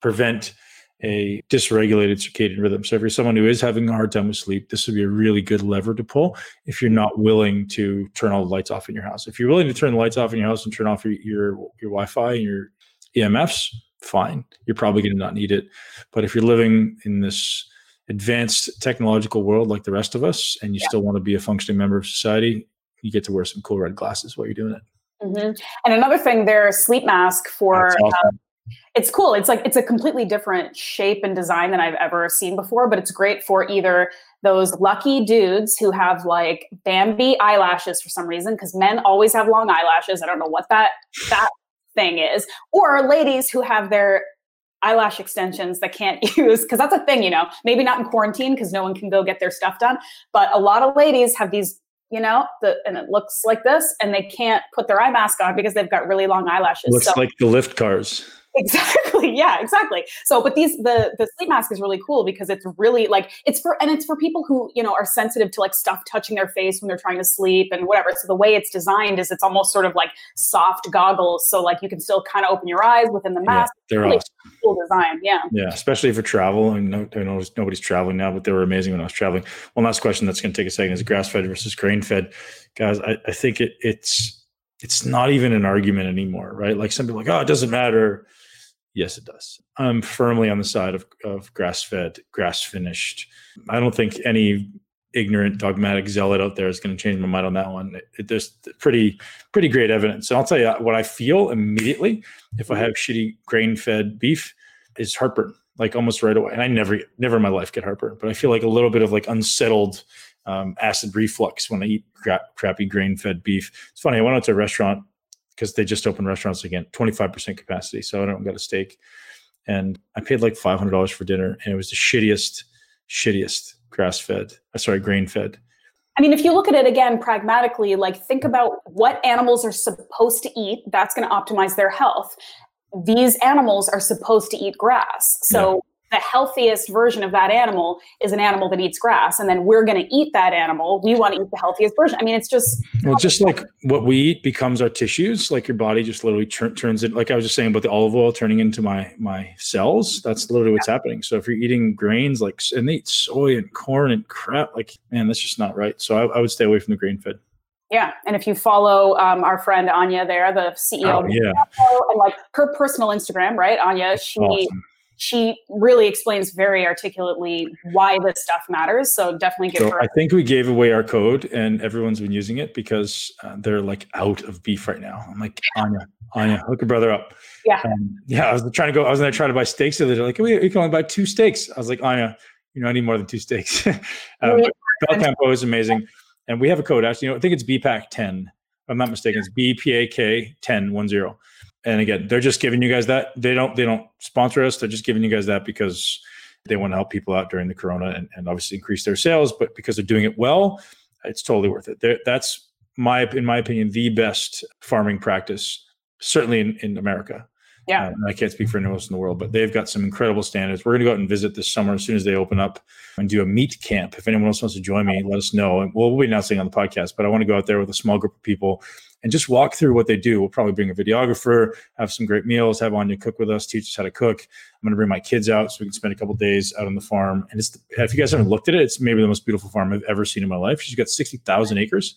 prevent a dysregulated circadian rhythm. So if you're someone who is having a hard time with sleep, this would be a really good lever to pull if you're not willing to turn all the lights off in your house. If you're willing to turn the lights off in your house and turn off your your, your Wi-Fi and your EMFs, fine. You're probably going to not need it. But if you're living in this advanced technological world like the rest of us and you yeah. still want to be a functioning member of society, you get to wear some cool red glasses while you're doing it. Mm-hmm. And another thing, their sleep mask for awesome. um, it's cool. It's like it's a completely different shape and design than I've ever seen before, but it's great for either those lucky dudes who have like Bambi eyelashes for some reason, because men always have long eyelashes. I don't know what that that thing is, or ladies who have their eyelash extensions that can't use because that's a thing, you know. Maybe not in quarantine because no one can go get their stuff done, but a lot of ladies have these you know, the, and it looks like this, and they can't put their eye mask on because they've got really long eyelashes. Looks so, like the lift cars. Exactly. Yeah, exactly. So, but these the the sleep mask is really cool because it's really like it's for and it's for people who, you know, are sensitive to like stuff touching their face when they're trying to sleep and whatever. So the way it's designed is it's almost sort of like soft goggles so like you can still kind of open your eyes within the mask. Yeah, they're really awesome. cool design. Yeah. Yeah, especially for travel and no, I know nobody's traveling now, but they were amazing when I was traveling. One last question that's going to take a second is grass fed versus grain fed. Guys, I, I think it it's it's not even an argument anymore, right? Like some people like, oh, it doesn't matter Yes, it does. I'm firmly on the side of, of grass fed, grass finished. I don't think any ignorant, dogmatic zealot out there is going to change my mind on that one. It, it, there's pretty, pretty great evidence. And I'll tell you what I feel immediately if I have shitty grain fed beef is heartburn, like almost right away. And I never, never in my life get heartburn, but I feel like a little bit of like unsettled um, acid reflux when I eat crappy grain fed beef. It's funny. I went out to a restaurant because they just opened restaurants again, 25% capacity. So I don't got a steak. And I paid like $500 for dinner. And it was the shittiest, shittiest grass fed, uh, sorry, grain fed. I mean, if you look at it again pragmatically, like think about what animals are supposed to eat, that's going to optimize their health. These animals are supposed to eat grass. So the healthiest version of that animal is an animal that eats grass and then we're going to eat that animal. We want to eat the healthiest version. I mean it's just well just like what we eat becomes our tissues like your body just literally turns it like i was just saying about the olive oil turning into my my cells that's literally what's yeah. happening. So if you're eating grains like and they eat soy and corn and crap like man that's just not right. So i, I would stay away from the grain fed. Yeah, and if you follow um, our friend Anya there, the CEO, oh, yeah. and like her personal Instagram, right, Anya, she awesome she really explains very articulately why this stuff matters. So definitely give so her. I think we gave away our code, and everyone's been using it because uh, they're like out of beef right now. I'm like Anya, Anya, hook your brother up. Yeah, um, yeah. I was trying to go. I was going to try to buy steaks. So they're like, we, you can only buy two steaks. I was like, Anya, you know, I need more than two steaks. um, Belcampo is amazing, and we have a code. Actually, you know, I think it's BPAC ten. If I'm not mistaken, it's BPAK 10 10 and again they're just giving you guys that. They don't they don't sponsor us. They're just giving you guys that because they want to help people out during the corona and, and obviously increase their sales but because they're doing it well it's totally worth it. They're, that's my in my opinion the best farming practice certainly in, in america yeah um, i can't speak for anyone else in the world but they've got some incredible standards we're going to go out and visit this summer as soon as they open up and do a meat camp if anyone else wants to join me let us know and we'll, we'll be announcing on the podcast but i want to go out there with a small group of people and just walk through what they do. We'll probably bring a videographer, have some great meals, have Anya cook with us, teach us how to cook. I'm going to bring my kids out so we can spend a couple days out on the farm. And it's if you guys haven't looked at it, it's maybe the most beautiful farm I've ever seen in my life. She's got 60,000 acres,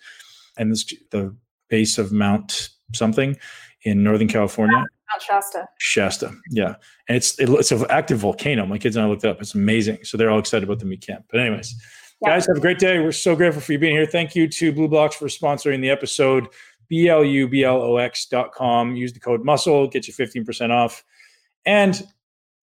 and this the base of Mount something in Northern California. Mount Shasta. Shasta, yeah, and it's it, it's an active volcano. My kids and I looked it up. It's amazing. So they're all excited about the meat camp. But anyways. Yeah. Guys, have a great day. We're so grateful for you being here. Thank you to BLUblox for sponsoring the episode. B-L-U-B-L-O-X.com. Use the code MUSCLE, get you 15% off. And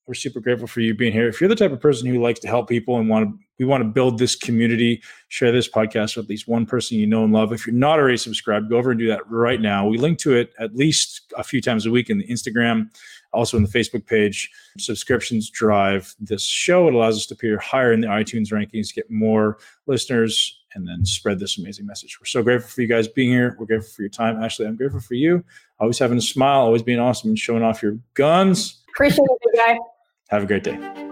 we're super grateful for you being here. If you're the type of person who likes to help people and want to, we want to build this community, share this podcast with at least one person you know and love. If you're not already subscribed, go over and do that right now. We link to it at least a few times a week in the Instagram. Also, in the Facebook page, subscriptions drive this show. It allows us to appear higher in the iTunes rankings, get more listeners, and then spread this amazing message. We're so grateful for you guys being here. We're grateful for your time. Ashleigh, I'm grateful for you. Always having a smile, always being awesome and showing off your guns. Appreciate it, guy. Have a great day.